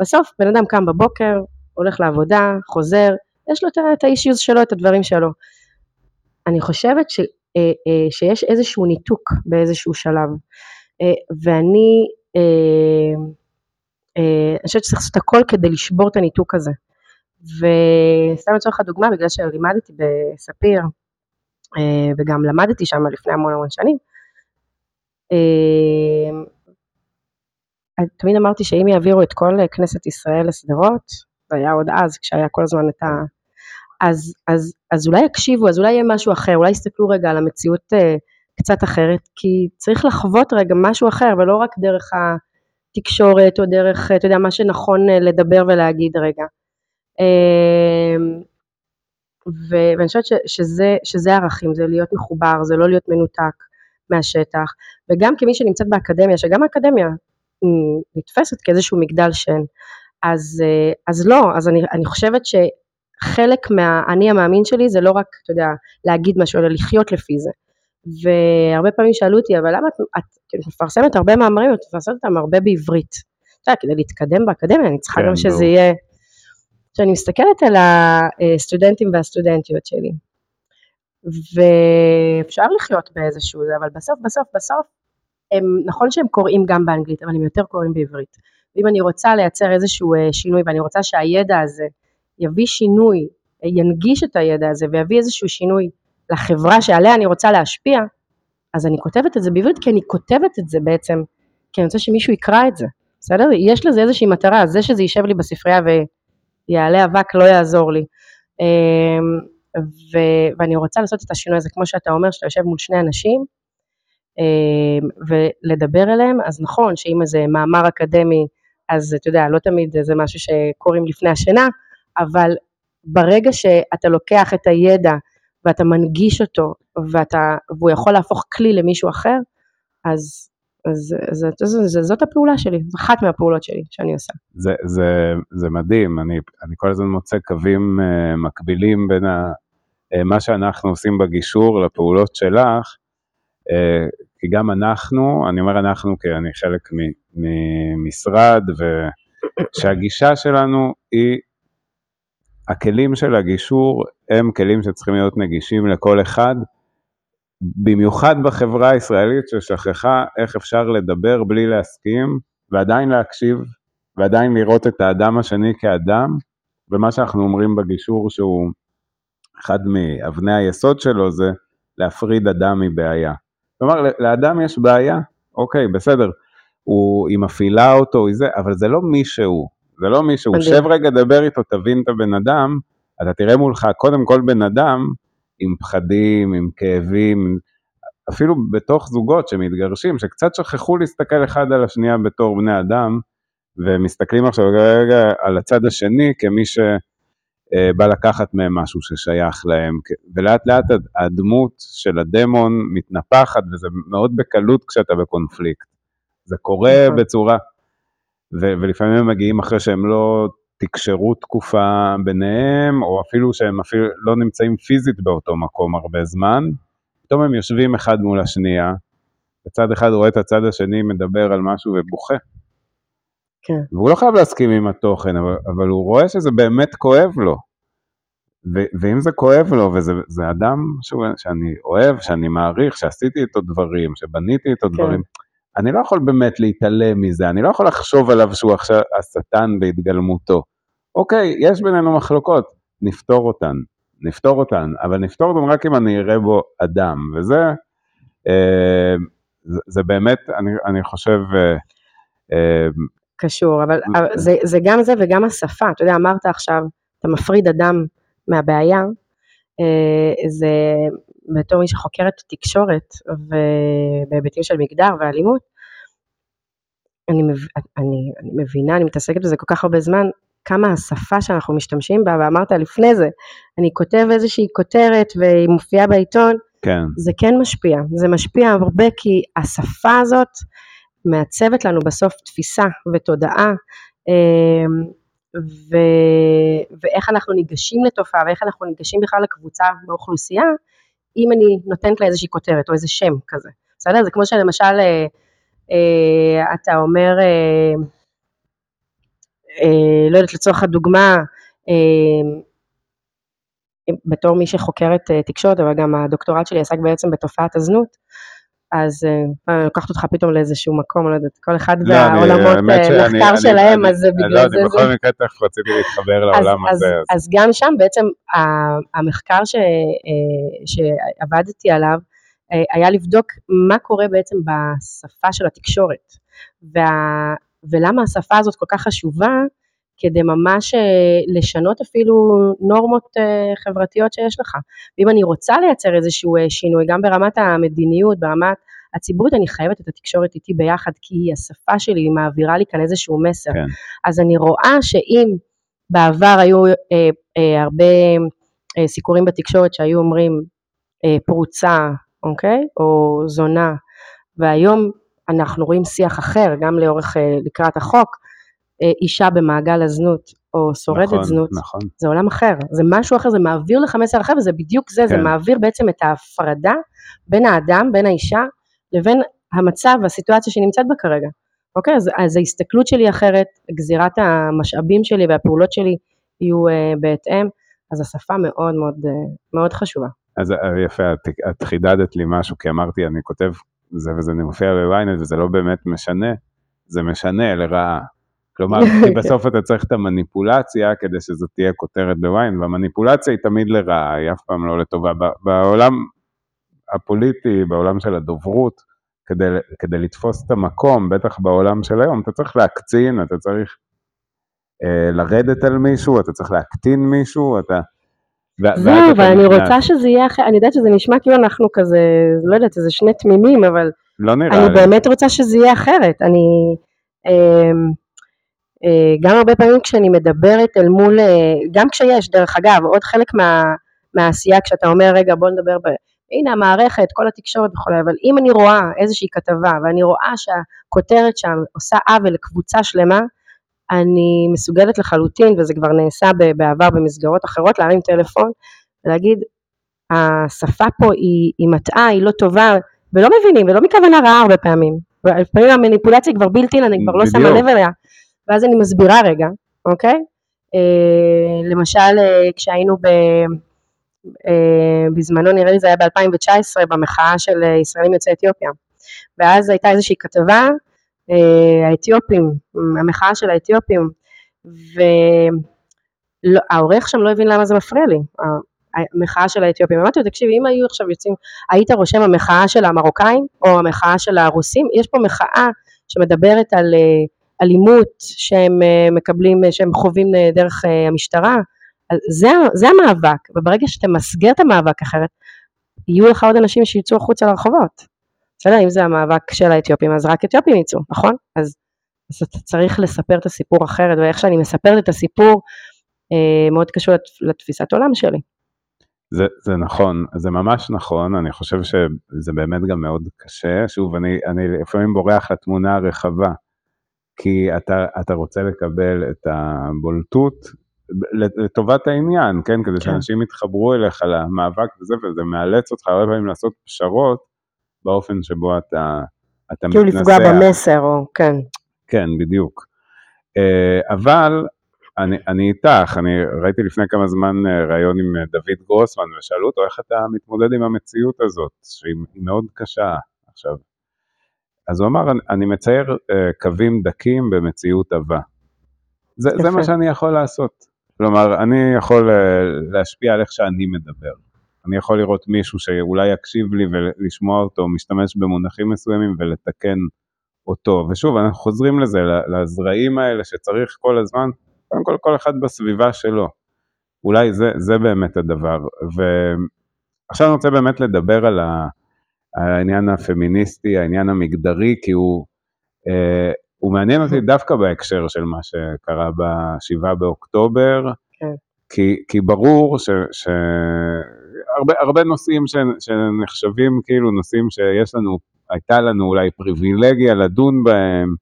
בסוף בן אדם קם בבוקר, הולך לעבודה, חוזר, יש לו את ה- את האישיוז שלו, את הדברים שלו. אני חושבת ש, אה, אה, שיש איזשהו ניתוק באיזשהו שלב, אה, ואני אה, אה, חושבת שצריך לעשות הכל כדי לשבור את הניתוק הזה. וסתם לצורך הדוגמה, בגלל שלימדתי בספיר, אה, וגם למדתי שם לפני המון המון שנים, תמיד אמרתי שאם יעבירו את כל כנסת ישראל לשדרות, זה היה עוד אז, כשהיה כל הזמן את ה... אז, אז, אז אולי יקשיבו, אז אולי יהיה משהו אחר, אולי יסתכלו רגע על המציאות אה, קצת אחרת, כי צריך לחוות רגע משהו אחר, ולא רק דרך התקשורת, או דרך, אתה יודע, מה שנכון אה, לדבר ולהגיד רגע. אה, ואני חושבת שזה, שזה ערכים, זה להיות מחובר, זה לא להיות מנותק מהשטח, וגם כמי שנמצאת באקדמיה, שגם האקדמיה נתפסת כאיזשהו מגדל שן, אז, אה, אז לא, אז אני, אני חושבת שחלק מהאני המאמין שלי זה לא רק, אתה יודע, להגיד משהו, אלא לחיות לפי זה. והרבה פעמים שאלו אותי, אבל למה את, את כאילו, מפרסמת הרבה מאמרים, את מפרסמת אותם הרבה בעברית. אתה יודע, כדי להתקדם באקדמיה, אני צריכה כן, גם שזה יהיה... כשאני מסתכלת על הסטודנטים והסטודנטיות שלי, ואפשר לחיות באיזשהו זה, אבל בסוף, בסוף, בסוף, הם, נכון שהם קוראים גם באנגלית, אבל הם יותר קוראים בעברית. ואם אני רוצה לייצר איזשהו אה, שינוי ואני רוצה שהידע הזה יביא שינוי, ינגיש את הידע הזה ויביא איזשהו שינוי לחברה שעליה אני רוצה להשפיע, אז אני כותבת את זה בעברית כי אני כותבת את זה בעצם, כי אני רוצה שמישהו יקרא את זה, בסדר? יש לזה איזושהי מטרה, זה שזה יישב לי בספרייה ויעלה אבק לא יעזור לי. אמ, ו, ואני רוצה לעשות את השינוי הזה, כמו שאתה אומר, שאתה יושב מול שני אנשים, אמ, ולדבר אליהם, אז נכון שאם איזה מאמר אקדמי, אז אתה יודע, לא תמיד זה משהו שקוראים לפני השינה, אבל ברגע שאתה לוקח את הידע ואתה מנגיש אותו, ואתה, והוא יכול להפוך כלי למישהו אחר, אז, אז, אז, אז, אז זאת הפעולה שלי, זו אחת מהפעולות שלי שאני עושה. זה, זה, זה מדהים, אני, אני כל הזמן מוצא קווים uh, מקבילים בין ה, uh, מה שאנחנו עושים בגישור לפעולות שלך, כי גם אנחנו, אני אומר אנחנו כי אני חלק ממשרד, ושהגישה שלנו היא הכלים של הגישור הם כלים שצריכים להיות נגישים לכל אחד, במיוחד בחברה הישראלית ששכחה איך אפשר לדבר בלי להסכים ועדיין להקשיב ועדיין לראות את האדם השני כאדם, ומה שאנחנו אומרים בגישור שהוא אחד מאבני היסוד שלו זה להפריד אדם מבעיה. כלומר, לאדם יש בעיה, אוקיי, בסדר, הוא, היא מפעילה אותו, היא זה, אבל זה לא מישהו, זה לא מישהו, שב רגע, דבר איתו, תבין את הבן אדם, אתה תראה מולך קודם כל בן אדם עם פחדים, עם כאבים, אפילו בתוך זוגות שמתגרשים, שקצת שכחו להסתכל אחד על השנייה בתור בני אדם, ומסתכלים עכשיו רגע על הצד השני כמי שבא לקחת מהם משהו ששייך להם, ולאט לאט הדמות של הדמון מתנפחת, וזה מאוד בקלות כשאתה בקונפליקט. זה קורה נכון. בצורה ו- ולפעמים הם מגיעים אחרי שהם לא תקשרו תקופה ביניהם, או אפילו שהם אפילו לא נמצאים פיזית באותו מקום הרבה זמן, פתאום הם יושבים אחד מול השנייה, וצד אחד רואה את הצד השני מדבר על משהו ובוכה. כן. והוא לא חייב להסכים עם התוכן, אבל, אבל הוא רואה שזה באמת כואב לו. ו- ואם זה כואב לו, וזה אדם שהוא, שאני אוהב, שאני מעריך, שעשיתי איתו דברים, שבניתי איתו כן. דברים, אני לא יכול באמת להתעלם מזה, אני לא יכול לחשוב עליו שהוא עכשיו השטן בהתגלמותו. אוקיי, יש בינינו מחלוקות, נפתור אותן, נפתור אותן, אבל נפתור אותן רק אם אני אראה בו אדם, וזה אה, זה, זה באמת, אני, אני חושב... אה, אה, קשור, אבל, אבל זה, זה גם זה וגם השפה, אתה יודע, אמרת עכשיו, אתה מפריד אדם מהבעיה, אה, זה בתור מי שחוקרת תקשורת ובהיבטים של מגדר ואלימות, אני, אני, אני מבינה, אני מתעסקת בזה כל כך הרבה זמן, כמה השפה שאנחנו משתמשים בה, ואמרת לפני זה, אני כותב איזושהי כותרת והיא מופיעה בעיתון, כן. זה כן משפיע, זה משפיע הרבה כי השפה הזאת מעצבת לנו בסוף תפיסה ותודעה, אמ, ו, ואיך אנחנו ניגשים לתופעה ואיך אנחנו ניגשים בכלל לקבוצה באוכלוסייה, אם אני נותנת לה איזושהי כותרת או איזה שם כזה, בסדר? זה כמו שלמשל אה, אה, אתה אומר, אה, אה, לא יודעת, לצורך הדוגמה, אה, בתור מי שחוקרת אה, תקשורת, אבל גם הדוקטורט שלי עסק בעצם בתופעת הזנות, אז אה, אני לוקחת אותך פתאום לאיזשהו מקום, לא יודעת, כל אחד לא, אני- והעולמות אה, מחקר אני- שלהם, אני- אז זה אני לא, בגלל אני זה. זה- בכל מקרה תכף רציתי להתחבר לעולם הזה. אז- גם שם בעצם המחקר אה, שעבדתי עליו אה, היה לבדוק מה קורה בעצם בשפה של התקשורת ולמה השפה הזאת כל כך חשובה כדי ממש אה, לשנות אפילו נורמות אה, חברתיות שיש לך. ואם אני רוצה לייצר איזשהו אה, שינוי גם ברמת המדיניות, ברמת הציבורית, אני חייבת את התקשורת איתי ביחד כי היא השפה שלי, היא מעבירה לי כאן איזשהו מסר. כן. אז אני רואה שאם בעבר היו אה, אה, הרבה אה, סיקורים בתקשורת שהיו אומרים אה, פרוצה, אוקיי? או זונה, והיום אנחנו רואים שיח אחר, גם לאורך, אה, לקראת החוק, אישה במעגל הזנות או שורדת נכון, זנות, נכון. זה עולם אחר, זה משהו אחר, זה מעביר לך מסר אחר וזה בדיוק זה, זה כן. מעביר בעצם את ההפרדה בין האדם, בין האישה, לבין המצב והסיטואציה שהיא נמצאת בה כרגע. אוקיי, אז, אז ההסתכלות שלי אחרת, גזירת המשאבים שלי והפעולות שלי יהיו אה, בהתאם, אז השפה מאוד מאוד, אה, מאוד חשובה. אז אה, יפה, את, את חידדת לי משהו, כי אמרתי, אני כותב זה וזה מופיע בוויינט וזה לא באמת משנה, זה משנה לרעה. כלומר, כי בסוף אתה צריך את המניפולציה כדי שזאת תהיה כותרת בוויינט, והמניפולציה היא תמיד לרעה, היא אף פעם לא לטובה. בעולם הפוליטי, בעולם של הדוברות, כדי, כדי לתפוס את המקום, בטח בעולם של היום, אתה צריך להקצין, אתה צריך אה, לרדת על מישהו, אתה צריך להקטין מישהו, אתה... זהו, אבל אני. רוצה שזה יהיה אחר, אני יודעת שזה נשמע כאילו אנחנו כזה, לא יודעת, איזה שני תמימים, אבל לא נראה אני לי. באמת רוצה שזה יהיה אחרת. אני אה, גם הרבה פעמים כשאני מדברת אל מול, אה, גם כשיש, דרך אגב, עוד חלק מה, מהעשייה, כשאתה אומר, רגע, בוא נדבר, ב, הנה המערכת, כל התקשורת וכולי, אבל אם אני רואה איזושהי כתבה, ואני רואה שהכותרת שם עושה עוול לקבוצה שלמה, אני מסוגלת לחלוטין, וזה כבר נעשה בעבר במסגרות אחרות, להרים טלפון ולהגיד, השפה פה היא, היא מטעה, היא לא טובה, ולא מבינים, ולא מכוונה רעה הרבה פעמים. לפעמים המניפולציה היא כבר בלתי, אני כבר לא שמה. לב אליה, ואז אני מסבירה רגע, אוקיי? אה, למשל, אה, כשהיינו ב... אה, בזמנו, נראה לי זה היה ב-2019, במחאה של אה, ישראלים יוצאי אתיופיה. ואז הייתה איזושהי כתבה, אה, האתיופים, המחאה של האתיופים, והעורך שם לא הבין למה זה מפריע לי, המחאה של האתיופים. אמרתי לו, תקשיב, אם היו עכשיו יוצאים, היית רושם המחאה של המרוקאים, או המחאה של הרוסים, יש פה מחאה שמדברת על אה, אלימות שהם אה, מקבלים, אה, שהם חווים אה, דרך המשטרה, זה, זה המאבק, וברגע שאתה מסגר את המאבק אחרת, יהיו לך עוד אנשים שיצאו החוצה לרחובות. בסדר, אם זה המאבק של האתיופים, אז רק אתיופים יצאו, נכון? אז, אז אתה צריך לספר את הסיפור אחרת, ואיך שאני מספרת את הסיפור, אה, מאוד קשור לת, לתפיסת עולם שלי. זה, זה נכון, זה ממש נכון, אני חושב שזה באמת גם מאוד קשה. שוב, אני, אני לפעמים בורח לתמונה הרחבה, כי אתה, אתה רוצה לקבל את הבולטות לטובת העניין, כן? כדי כן. שאנשים יתחברו אליך למאבק וזה, וזה מאלץ אותך הרבה פעמים לעשות פשרות באופן שבו אתה, אתה כאילו מתנסח. לפגוע במסר, או כן. כן, בדיוק. אה, אבל אני, אני איתך, אני ראיתי לפני כמה זמן אה, ראיון עם אה, דוד גרוסמן ושאלו אותו איך אתה מתמודד עם המציאות הזאת, שהיא היא מאוד קשה עכשיו. אז הוא אמר, אני, מצייר אה, קווים דקים במציאות עבה. זה, זה. מה שאני יכול לעשות. כלומר, אני יכול אה, להשפיע על איך שאני מדבר. אני יכול לראות מישהו שאולי יקשיב לי ולשמוע אותו, משתמש במונחים מסוימים ולתקן אותו. ושוב, אנחנו חוזרים לזה, לזרעים האלה שצריך כל הזמן, קודם כל, כל אחד בסביבה שלו. אולי זה, זה באמת הדבר. ועכשיו אני רוצה באמת לדבר על, ה, העניין הפמיניסטי, העניין המגדרי, כי הוא, אה, הוא מעניין אותי דווקא בהקשר של מה שקרה ב-7 באוקטובר, כן. כי, כי ברור ש... ש... הרבה, הרבה נושאים ש, שנחשבים כאילו נושאים שיש לנו, הייתה לנו אולי פריבילגיה לדון בהם,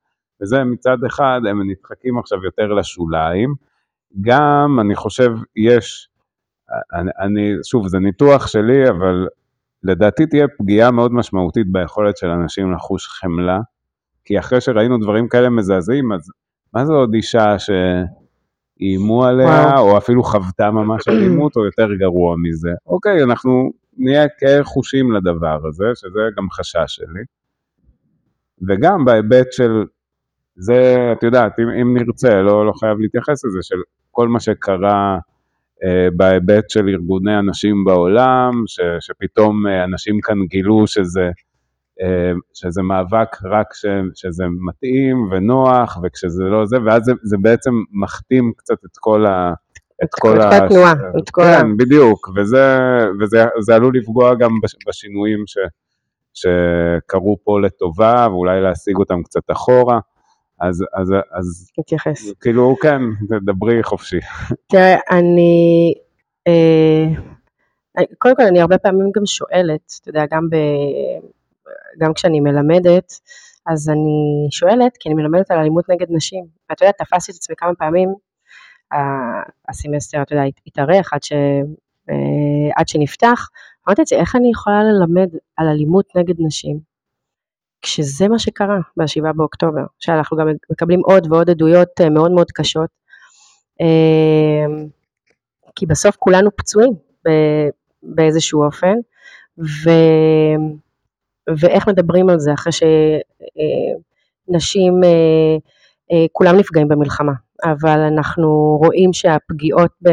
וזה מצד אחד, הם נדחקים עכשיו יותר לשוליים. גם, אני חושב, יש, אני, אני, שוב, זה ניתוח שלי, אבל לדעתי תהיה פגיעה מאוד משמעותית ביכולת של אנשים לחוש חמלה, כי אחרי שראינו דברים כאלה מזעזעים, אז מה זה עוד אישה שאיימו עליה, וואו. או אפילו חוותה ממש אלימות, או יותר גרוע מזה? אוקיי, אנחנו נהיה קהי חושים לדבר הזה, שזה גם חשש שלי. וגם בהיבט של, זה, את יודעת, אם, אם נרצה, לא, לא חייב להתייחס לזה, של כל מה שקרה בהיבט של ארגוני אנשים בעולם, ש, שפתאום אה, אנשים כאן גילו שזה, אה, שזה מאבק רק ש, שזה מתאים ונוח, וכשזה לא זה, ואז זה, זה בעצם מכתים קצת את כל ה... את כל התנועה, את כל ה... כן, בדיוק, וזה, וזה עלול לפגוע גם בשינויים ש, שקרו פה לטובה, ואולי להשיג אותם קצת אחורה. אז, אז, אז, תתייחס. כאילו, כן, תדברי חופשי. תראה, אני, אה, קודם כל אני הרבה פעמים גם שואלת, אתה יודע, גם, ב, גם כשאני מלמדת, אז אני שואלת, כי אני מלמדת על אלימות נגד נשים. אתה יודע, תפסתי את עצמי כמה פעמים, הסמסטר, אתה יודע, התארך עד, ש, אה, עד שנפתח, אמרתי לעצמי, איך אני יכולה ללמד על אלימות נגד נשים? כשזה מה שקרה ב-7 באוקטובר, שאנחנו גם מקבלים עוד ועוד עדויות אה, מאוד מאוד קשות, אה, כי בסוף כולנו פצועים באיזשהו אופן, ו, ואיך מדברים על זה אחרי שנשים, כולם נפגעים במלחמה, אבל אנחנו רואים שהפגיעות ב,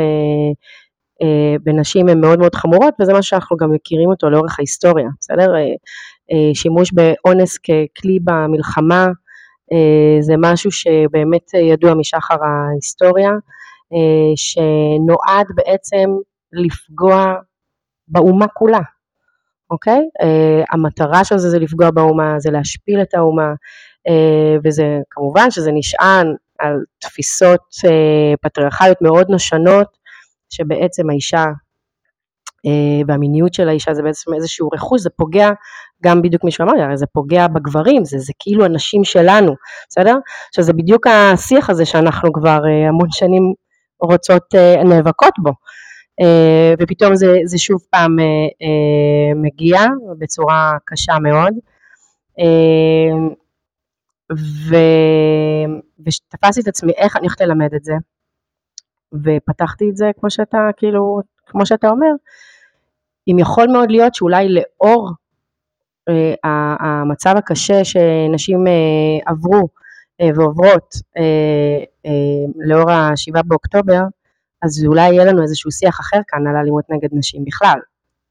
אה, בנשים הן מאוד מאוד חמורות וזה מה שאנחנו גם מכירים אותו לאורך ההיסטוריה, בסדר? אה, אה, שימוש באונס ככלי במלחמה זה משהו שבאמת ידוע משחר ההיסטוריה, שנועד בעצם לפגוע באומה כולה, אוקיי? המטרה של זה זה לפגוע באומה, זה להשפיל את האומה, וזה כמובן שזה נשען על תפיסות פטריארכליות מאוד נושנות שבעצם האישה אה, והמיניות של האישה זה בעצם איזשהו רכוש, זה פוגע גם בדיוק מי שאמר לי, זה פוגע בגברים, זה, זה כאילו הנשים שלנו, בסדר? עכשיו זה בדיוק השיח הזה שאנחנו כבר אה, המון שנים רוצות, אה, נאבקות בו, ופתאום זה, זה שוב פעם מגיע בצורה קשה מאוד. ו... ותפסתי את עצמי איך אני הולכת ללמד את זה, ופתחתי את זה כמו שאתה כאילו, כמו שאתה אומר, אם יכול מאוד להיות שאולי לאור אה, המצב הקשה שנשים אה, עברו אה, ועוברות אה, אה, לאור השבעה באוקטובר, אז אולי יהיה לנו איזשהו שיח אחר כאן על אלימות נגד נשים בכלל.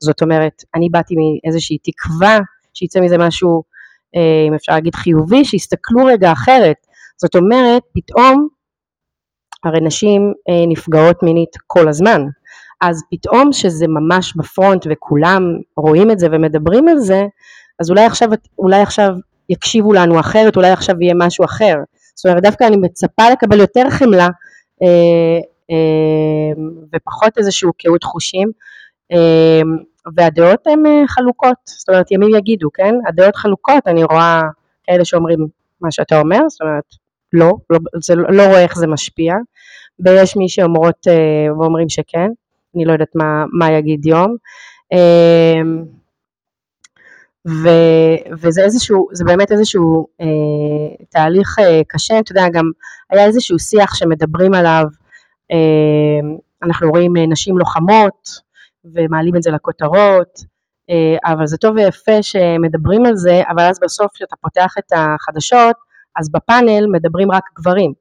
זאת אומרת, אני באתי מאיזושהי תקווה שיצא מזה משהו, אה, אם אפשר להגיד חיובי, שיסתכלו רגע אחרת. זאת אומרת, פתאום הרי נשים אה, נפגעות מינית כל הזמן, אז פתאום שזה ממש בפרונט וכולם רואים את זה ומדברים על זה, אז אולי עכשיו, אולי עכשיו יקשיבו לנו אחרת, אולי עכשיו יהיה משהו אחר. זאת אומרת, דווקא אני מצפה לקבל יותר חמלה אה, אה, ופחות איזשהו קהות חושים, אה, והדעות הן אה, חלוקות, זאת אומרת, ימים יגידו, כן? הדעות חלוקות, אני רואה כאלה שאומרים מה שאתה אומר, זאת אומרת, לא, לא, זה, לא רואה איך זה משפיע, ויש מי שאומרות אה, ואומרים שכן, אני לא יודעת מה, מה יגיד יום. אמ, ו, וזה איזשהו, זה באמת איזשהו אה, תהליך אה, קשה, אתה יודע, גם היה איזשהו שיח שמדברים עליו, אה, אנחנו רואים אה, נשים לוחמות ומעלים את זה לכותרות, אה, אבל זה טוב ויפה שמדברים על זה, אבל אז בסוף כשאתה פותח את החדשות, אז בפאנל מדברים רק גברים,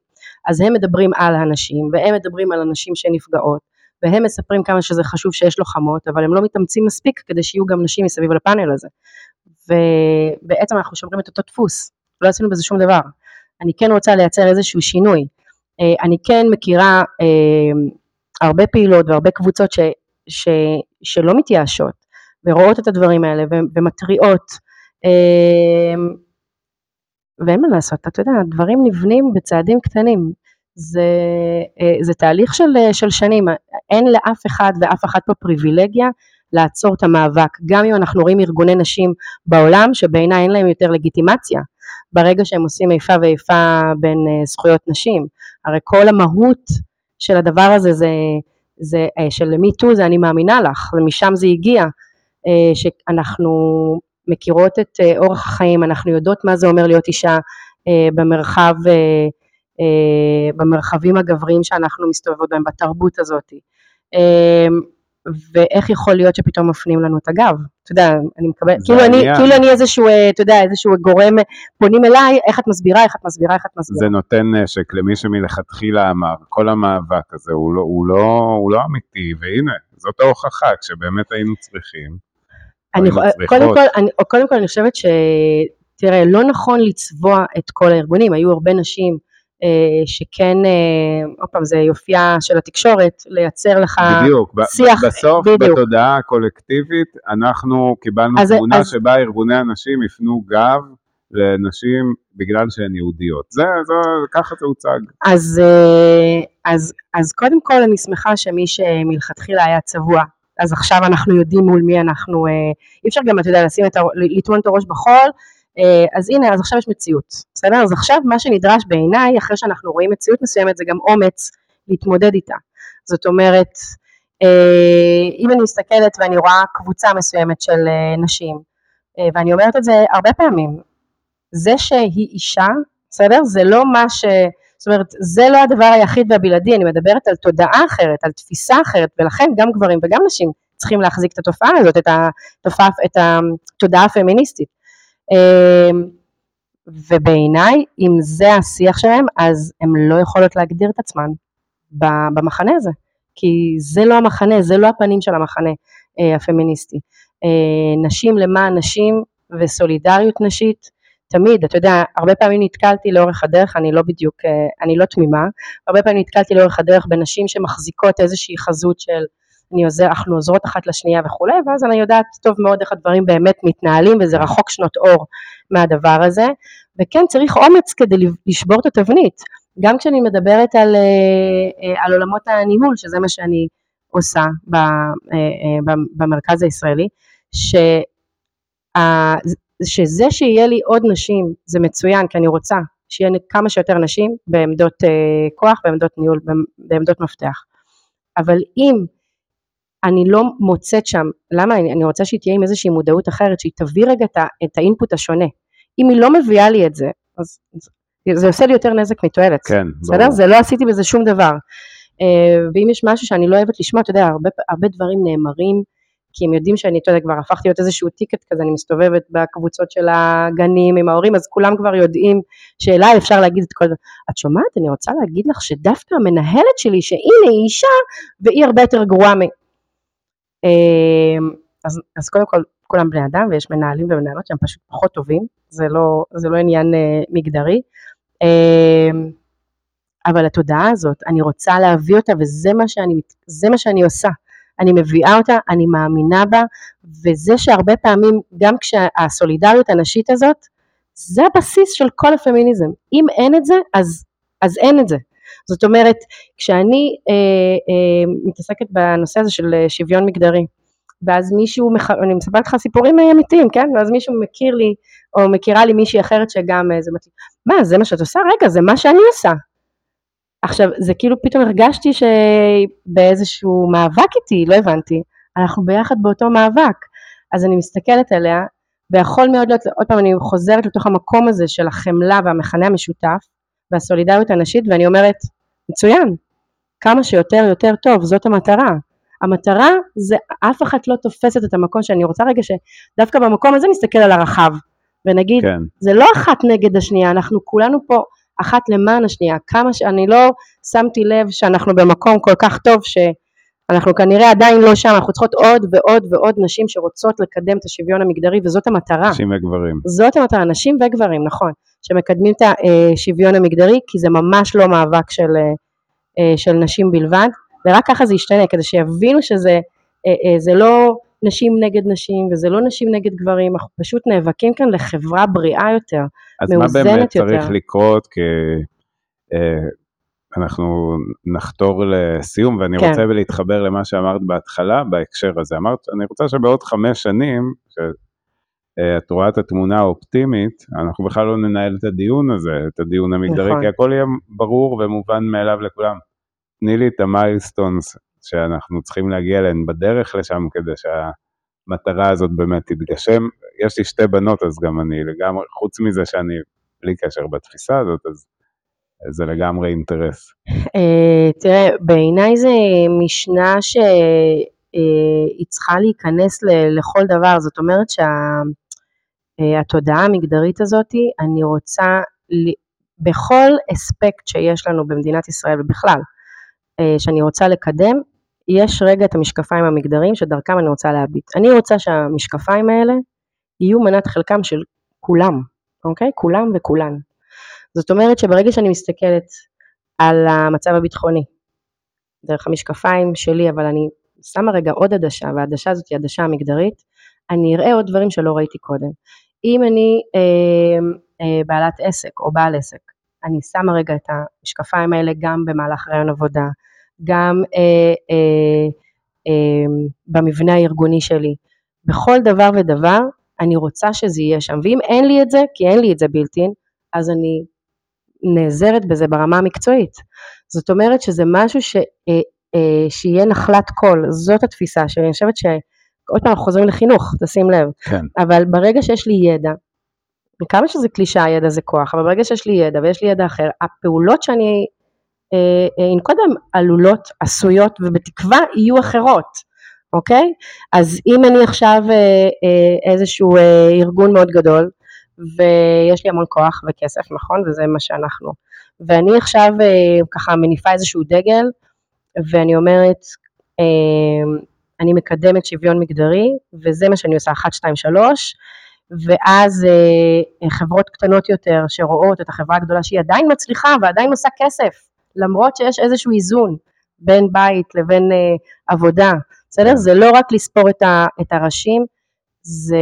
אז הם מדברים על הנשים והם מדברים על הנשים שנפגעות והם מספרים כמה שזה חשוב שיש לוחמות אבל הם לא מתאמצים מספיק כדי שיהיו גם נשים מסביב לפאנל הזה. ובעצם אנחנו שומרים את אותו דפוס, לא עשינו בזה שום דבר. אני כן רוצה לייצר איזשהו שינוי, אה, אני כן מכירה אה, הרבה פעילות והרבה קבוצות ש, ש, שלא מתייאשות ורואות את הדברים האלה ומתריעות. אה, ואין מה לעשות, אתה יודע, דברים נבנים בצעדים קטנים, זה, אה, זה תהליך של, אה, של שנים, אין לאף אחד ואף אחת פה פריבילגיה לעצור את המאבק, גם אם אנחנו רואים ארגוני נשים בעולם שבעיניי אין להם יותר לגיטימציה, ברגע שהם עושים איפה ואיפה בין אה, זכויות נשים, הרי כל המהות של הדבר הזה זה, זה של טו זה אני מאמינה לך, ומשם זה הגיע, שאנחנו מכירות את אורח החיים, אנחנו יודעות מה זה אומר להיות אישה במרחב, במרחבים הגבריים שאנחנו מסתובבות בהם, בתרבות הזאת. ואיך יכול להיות שפתאום מפנים לנו את הגב? אתה יודע, אני מקבל, זה כאילו אני. כאילו אני איזשהו, אה, אתה יודע, איזשהו גורם, פונים אליי, איך את מסבירה, איך את מסבירה, איך את מסבירה. זה נותן נשק למי שמלכתחילה אמר, כל המאבק הזה הוא לא, הוא לא, הוא לא אמיתי, והנה, זאת ההוכחה, כשבאמת היינו צריכים. אני, צריכות. קודם כל, אני, קודם כל אני חושבת ש... תראה, לא נכון לצבוע את כל הארגונים, היו הרבה נשים אה, שכן, אה, עוד פעם, זה יופייה של התקשורת, לייצר לך... בדיוק, שיח, בסוף בדיוק. בתודעה הקולקטיבית אנחנו קיבלנו אז- תמונה אז- שבה ארגוני הנשים הפנו גב לנשים בגלל שהן יהודיות. זה, זה, ככה זה הוצג. אז, אה, אז, אז קודם כל אני שמחה שמי שמלכתחילה היה צבוע, אז עכשיו אנחנו יודעים מול מי אנחנו, אה, אי אפשר גם, אתה יודע, לשים את, לטמון את הראש בחול, אה, אז הנה, אז עכשיו יש מציאות, בסדר? אז עכשיו מה שנדרש בעיניי, אחרי שאנחנו רואים מציאות מסוימת, זה גם אומץ להתמודד איתה. זאת אומרת, אה, אם אני מסתכלת ואני רואה קבוצה מסוימת של אה, נשים, אה, ואני אומרת את זה הרבה פעמים, זה שהיא אישה, בסדר? זה לא מה ש... זאת אומרת, זה לא הדבר היחיד והבלעדי, אני מדברת על תודעה אחרת, על תפיסה אחרת, ולכן גם גברים וגם נשים צריכים להחזיק את התופעה הזאת, את התופעה, את התודעה הפמיניסטית. אמ, ובעיניי, אם זה השיח שלהם, אז הן לא יכולות להגדיר את עצמן במחנה הזה, כי זה לא המחנה, זה לא הפנים של המחנה אה, הפמיניסטי. אה, נשים למען נשים וסולידריות נשית, תמיד, אתה יודע, הרבה פעמים נתקלתי לאורך הדרך, אני לא בדיוק, אה, אני לא תמימה, הרבה פעמים נתקלתי לאורך הדרך בנשים שמחזיקות איזושהי חזות של אני עוזר, אנחנו עוזרות אחת לשנייה וכולי, ואז אני יודעת טוב מאוד איך הדברים באמת מתנהלים, וזה רחוק שנות אור מהדבר הזה, וכן צריך אומץ כדי לשבור את התבנית, גם כשאני מדברת על, אה, אה, על עולמות הניהול, שזה מה שאני עושה אה, במרכז הישראלי, שה- שזה שיהיה לי עוד נשים זה מצוין כי אני רוצה שיהיה כמה שיותר נשים בעמדות כוח, בעמדות ניהול, בעמדות מפתח. אבל אם אני לא מוצאת שם, למה אני, אני רוצה שהיא תהיה עם איזושהי מודעות אחרת, שהיא תביא רגע את, את האינפוט השונה. אם היא לא מביאה לי את זה, אז זה, זה עושה לי יותר נזק מתועלת. כן, בסדר? ברור. זה לא עשיתי בזה שום דבר. אה, ואם יש משהו שאני לא אוהבת לשמוע, אתה יודע, הרבה, הרבה דברים נאמרים, כי הם יודעים שאני, אתה יודע, כבר הפכתי להיות איזשהו טיקט כזה, אני מסתובבת בקבוצות של הגנים עם ההורים, אז כולם כבר יודעים שאליי אפשר להגיד את כל זה. את שומעת, אני רוצה להגיד לך שדווקא המנהלת שלי, שהנה היא אישה, והיא הרבה יותר גרועה מ... אה, אז, אז קודם כל, כולם בני אדם, ויש מנהלים ומנהלות שהם פשוט פחות טובים, זה לא, זה לא עניין אה, מגדרי. אה, אבל התודעה הזאת, אני רוצה להביא אותה וזה מה שאני, מה שאני עושה. אני מביאה אותה, אני מאמינה בה, וזה שהרבה פעמים, גם כשהסולידריות הנשית הזאת, זה הבסיס של כל הפמיניזם. אם אין את זה, אז, אז אין את זה. זאת אומרת, כשאני אה, אה, מתעסקת בנושא הזה של אה, שוויון מגדרי, ואז מישהו, מח... אני מספרת לך סיפורים אמיתיים, כן? ואז מישהו מכיר לי, או מכירה לי מישהי אחרת שגם אה, זה מתאים. מה, זה מה שאת עושה? רגע, זה מה שאני עושה. עכשיו, זה כאילו פתאום הרגשתי שבאיזשהו מאבק איתי, לא הבנתי, אנחנו ביחד באותו מאבק. אז אני מסתכלת עליה, ויכול מאוד להיות, עוד פעם אני חוזרת לתוך המקום הזה של החמלה והמכנה המשותף, והסולידריות הנשית, ואני אומרת, מצוין, כמה שיותר יותר טוב, זאת המטרה. המטרה זה, אף אחת לא תופסת את המקום שאני רוצה רגע שדווקא במקום הזה נסתכל על הרחב, ונגיד, כן. זה לא אחת נגד השנייה, אנחנו כולנו פה אחת למען השנייה, כמה שאני לא שמתי לב שאנחנו במקום כל כך טוב שאנחנו כנראה עדיין לא שם, אנחנו צריכות עוד ועוד ועוד נשים שרוצות לקדם את השוויון המגדרי וזאת המטרה. נשים וגברים. זאת המטרה, נשים וגברים, נכון, שמקדמים את השוויון המגדרי כי זה ממש לא מאבק של, אה, של נשים בלבד ורק ככה זה ישתנה כדי שיבינו שזה אה, זה לא נשים נגד נשים וזה לא נשים נגד גברים, אנחנו פשוט נאבקים כאן לחברה בריאה יותר, אז מה מאוזנת באמת יותר. צריך לקרות? אה, אנחנו נחתור לסיום, ואני כן. רוצה להתחבר למה שאמרת בהתחלה בהקשר הזה. אמרת, אני רוצה שבעוד חמש שנים, שאת רואה את התמונה האופטימית, אנחנו בכלל לא ננהל את הדיון הזה, את הדיון המגדרי, נכון. כי הכל יהיה ברור ומובן מאליו לכולם. תני לי את המיילסטונס שאנחנו צריכים להגיע אליהן בדרך לשם, כדי שהמטרה הזאת באמת תתגשם. יש לי שתי בנות, אז גם אני לגמרי, חוץ מזה שאני בלי קשר בתפיסה הזאת, אז זה לגמרי אינטרס. אה, תראה, בעיניי זה משנה ש... היא צריכה להיכנס לכל דבר, זאת אומרת שהתודעה המגדרית הזאת, אני רוצה בכל אספקט שיש לנו במדינת ישראל ובכלל, אה, שאני רוצה לקדם, יש רגע את המשקפיים המגדריים שדרכם אני רוצה להביט. אני רוצה שהמשקפיים האלה יהיו מנת חלקם של כולם, אוקיי? כולם וכולן. זאת אומרת שברגע שאני מסתכלת על המצב הביטחוני, דרך המשקפיים שלי, אבל אני שמה רגע עוד עדשה, והעדשה הזאת היא עדשה המגדרית, אני אראה עוד דברים שלא ראיתי קודם. אם אני אה, אה, בעלת עסק או בעל עסק, אני שמה רגע את המשקפיים האלה גם במהלך רעיון עבודה, גם אה, אה, אה, במבנה הארגוני שלי, בכל דבר ודבר אני רוצה שזה יהיה שם, ואם אין לי את זה, כי אין לי את זה בלתי, אז אני נעזרת בזה ברמה המקצועית. זאת אומרת שזה משהו ש, אה, אה, שיהיה נחלת כל, זאת התפיסה שלי, אני חושבת שעוד פעם אנחנו חוזרים לחינוך, תשים לב, כן. אבל ברגע שיש לי ידע, וכמה שזה קלישאה, ידע זה כוח, אבל ברגע שיש לי ידע ויש לי ידע אחר, הפעולות שאני אנקוט אה, בהן עלולות, עשויות ובתקווה יהיו אחרות. אוקיי? אז אם אני עכשיו איזשהו ארגון מאוד גדול ויש לי המון כוח וכסף, נכון? וזה מה שאנחנו. ואני עכשיו ככה מניפה איזשהו דגל ואני אומרת, אני מקדמת שוויון מגדרי וזה מה שאני עושה, 1, 2, 3 ואז חברות קטנות יותר שרואות את החברה הגדולה שהיא עדיין מצליחה ועדיין עושה כסף למרות שיש איזשהו איזון בין בית לבין עבודה, בסדר? זה לא רק לספור את, ה, את הראשים, זה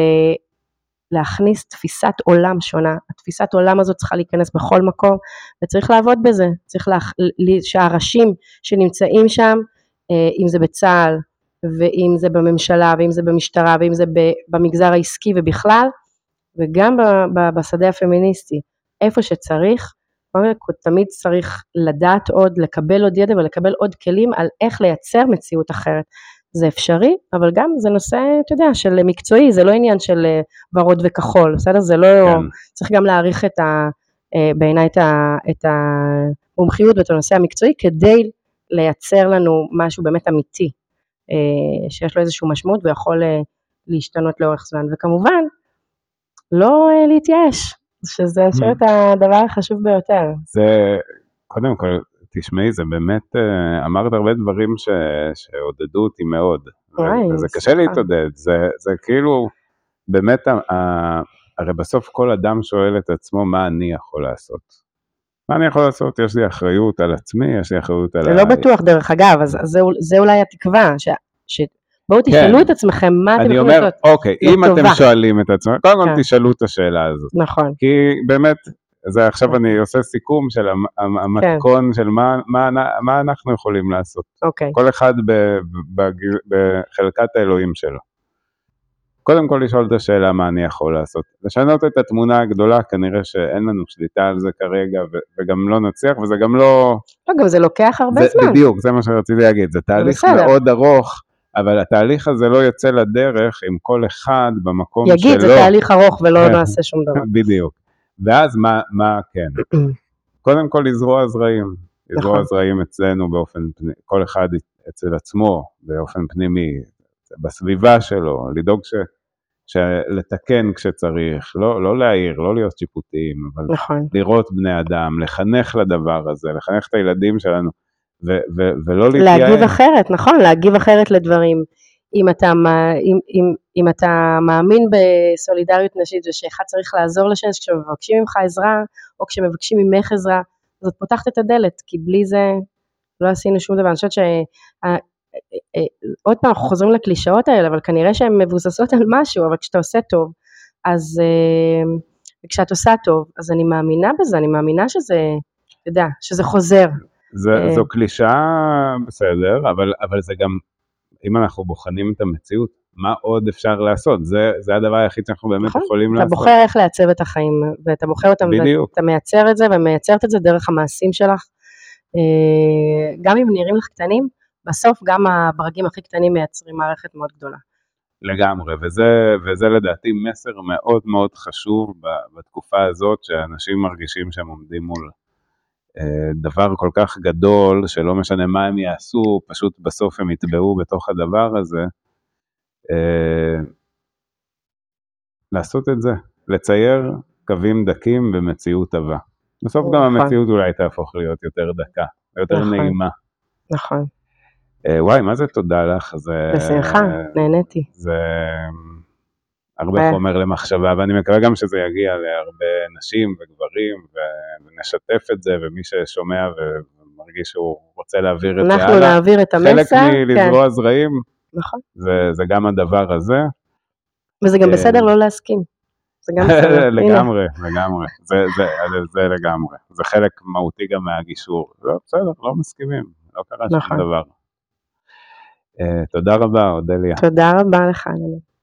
להכניס תפיסת עולם שונה. התפיסת עולם הזאת צריכה להיכנס בכל מקום וצריך לעבוד בזה. צריך לה, שהראשים שנמצאים שם, אה, אם זה בצה"ל ואם זה בממשלה ואם זה במשטרה ואם זה במגזר העסקי ובכלל, וגם בשדה הפמיניסטי, איפה שצריך, תמיד צריך לדעת עוד, לקבל עוד ידע ולקבל עוד כלים על איך לייצר מציאות אחרת. זה אפשרי, אבל גם זה נושא, אתה יודע, של מקצועי, זה לא עניין של אה, ורוד וכחול, בסדר? זה לא, כן. צריך גם להעריך את ה... אה, בעיניי את, ה, את המומחיות ואת הנושא המקצועי כדי לייצר לנו משהו באמת אמיתי, שיש לו איזושהי משמעות ויכול להשתנות לאורך זמן, וכמובן, לא להתייאש, שזה, אני חושבת, mm. הדבר החשוב ביותר. זה, קודם כל, תשמעי, זה באמת, אה, אמרת הרבה דברים ש, שעודדו אותי מאוד. וזה קשה להתעודד, זה, זה כאילו, באמת, הרי בסוף כל אדם שואל את עצמו מה אני יכול לעשות. מה אני יכול לעשות? יש לי אחריות על עצמי, יש לי אחריות על... זה. לא בטוח דרך אגב, אז זה, אולי התקווה, ש, ש... בואו כן. תשאלו. את עצמכם מה אתם יכולים לעשות. אני אומר, אוקיי, אם טובה. אתם שואלים את עצמכם, קודם כל כן. תשאלו את השאלה הזאת. נכון. כי באמת, זה עכשיו אני עושה סיכום של המתכון. של מה, אנחנו יכולים לעשות. אוקיי. כל אחד בחלקת האלוהים שלו. קודם כל לשאול את השאלה מה אני יכול לעשות. לשנות את התמונה הגדולה, כנראה שאין לנו שליטה על זה כרגע, ו- וגם לא נצליח, וזה גם לא... לא, גם זה לוקח הרבה זה, זמן. בדיוק, זה מה שרציתי להגיד, זה תהליך בסדר. מאוד ארוך, אבל התהליך הזה לא יוצא לדרך עם כל אחד במקום יגיד, שלו. יגיד, זה תהליך ארוך ולא נעשה שום דבר. בדיוק. ואז מה, מה כן? קודם כל לזרוע זרעים, לזרוע נכון. זרעים אצלנו באופן, כל אחד אצל עצמו באופן פנימי, בסביבה שלו, לדאוג ש, לתקן כשצריך, לא, לא להעיר, לא להיות שיפוטיים, אבל נכון. לראות בני אדם, לחנך לדבר הזה, לחנך את הילדים שלנו, ו, ו, ולא להתייעל. להגיב אחרת, נכון, להגיב אחרת לדברים. אם אתה, אם, אם, אם אתה מאמין בסולידריות נשית ושאחד צריך לעזור לשני, כשמבקשים ממך עזרה, או כשמבקשים ממך עזרה, אז את פותחת את הדלת, כי בלי זה לא עשינו שום דבר. אני חושבת ש... עוד פעם, אנחנו חוזרים לקלישאות האלה, אבל כנראה שהן מבוססות על משהו, אבל כשאתה עושה טוב, אז... וכשאת עושה טוב, אז אני מאמינה בזה, אני מאמינה שזה, אתה יודע, שזה חוזר. זה, זו קלישאה, בסדר, אבל, אבל זה גם אם אנחנו בוחנים את המציאות, מה עוד אפשר לעשות? זה, זה הדבר היחיד שאנחנו באמת נכון, יכולים אתה לעשות. אתה בוחר איך לעצב את החיים, ואתה בוחר אותם, בדיוק. ואתה מייצר את זה, ומייצרת את זה דרך המעשים שלך. אה, גם אם נראים לך קטנים, בסוף גם הברגים הכי קטנים מייצרים מערכת מאוד גדולה. לגמרי, וזה, וזה לדעתי מסר מאוד מאוד חשוב בתקופה הזאת, שאנשים מרגישים שהם עומדים מול אה, דבר כל כך גדול, שלא משנה מה הם יעשו, פשוט בסוף הם יטבעו בתוך הדבר הזה, אה, לעשות את זה, לצייר קווים דקים במציאות עבה. בסוף גם נכון. המציאות אולי תהפוך להיות יותר דקה, יותר נכון. נעימה. נכון. אה, וואי, מה זה תודה לך, זה... בשמחה, נהניתי. זה הרבה אה. חומר למחשבה, ואני מקווה גם שזה יגיע להרבה נשים וגברים, ונשתף את זה, ומי ששומע ומרגיש שהוא רוצה להעביר את זה אנחנו הלאה, נעביר את חלק המסר, כן, מלזרוע זרעים, נכון. זה, זה גם הדבר הזה. וזה גם אה, בסדר לא להסכים. זה גם בסדר. לגמרי, לגמרי, זה, זה, זה, זה לגמרי, זה חלק מהותי גם מהגישור, זה בסדר, לא מסכימים, לא קרה שום נכון. דבר. אה, תודה רבה, אודליה. תודה רבה לך, דני.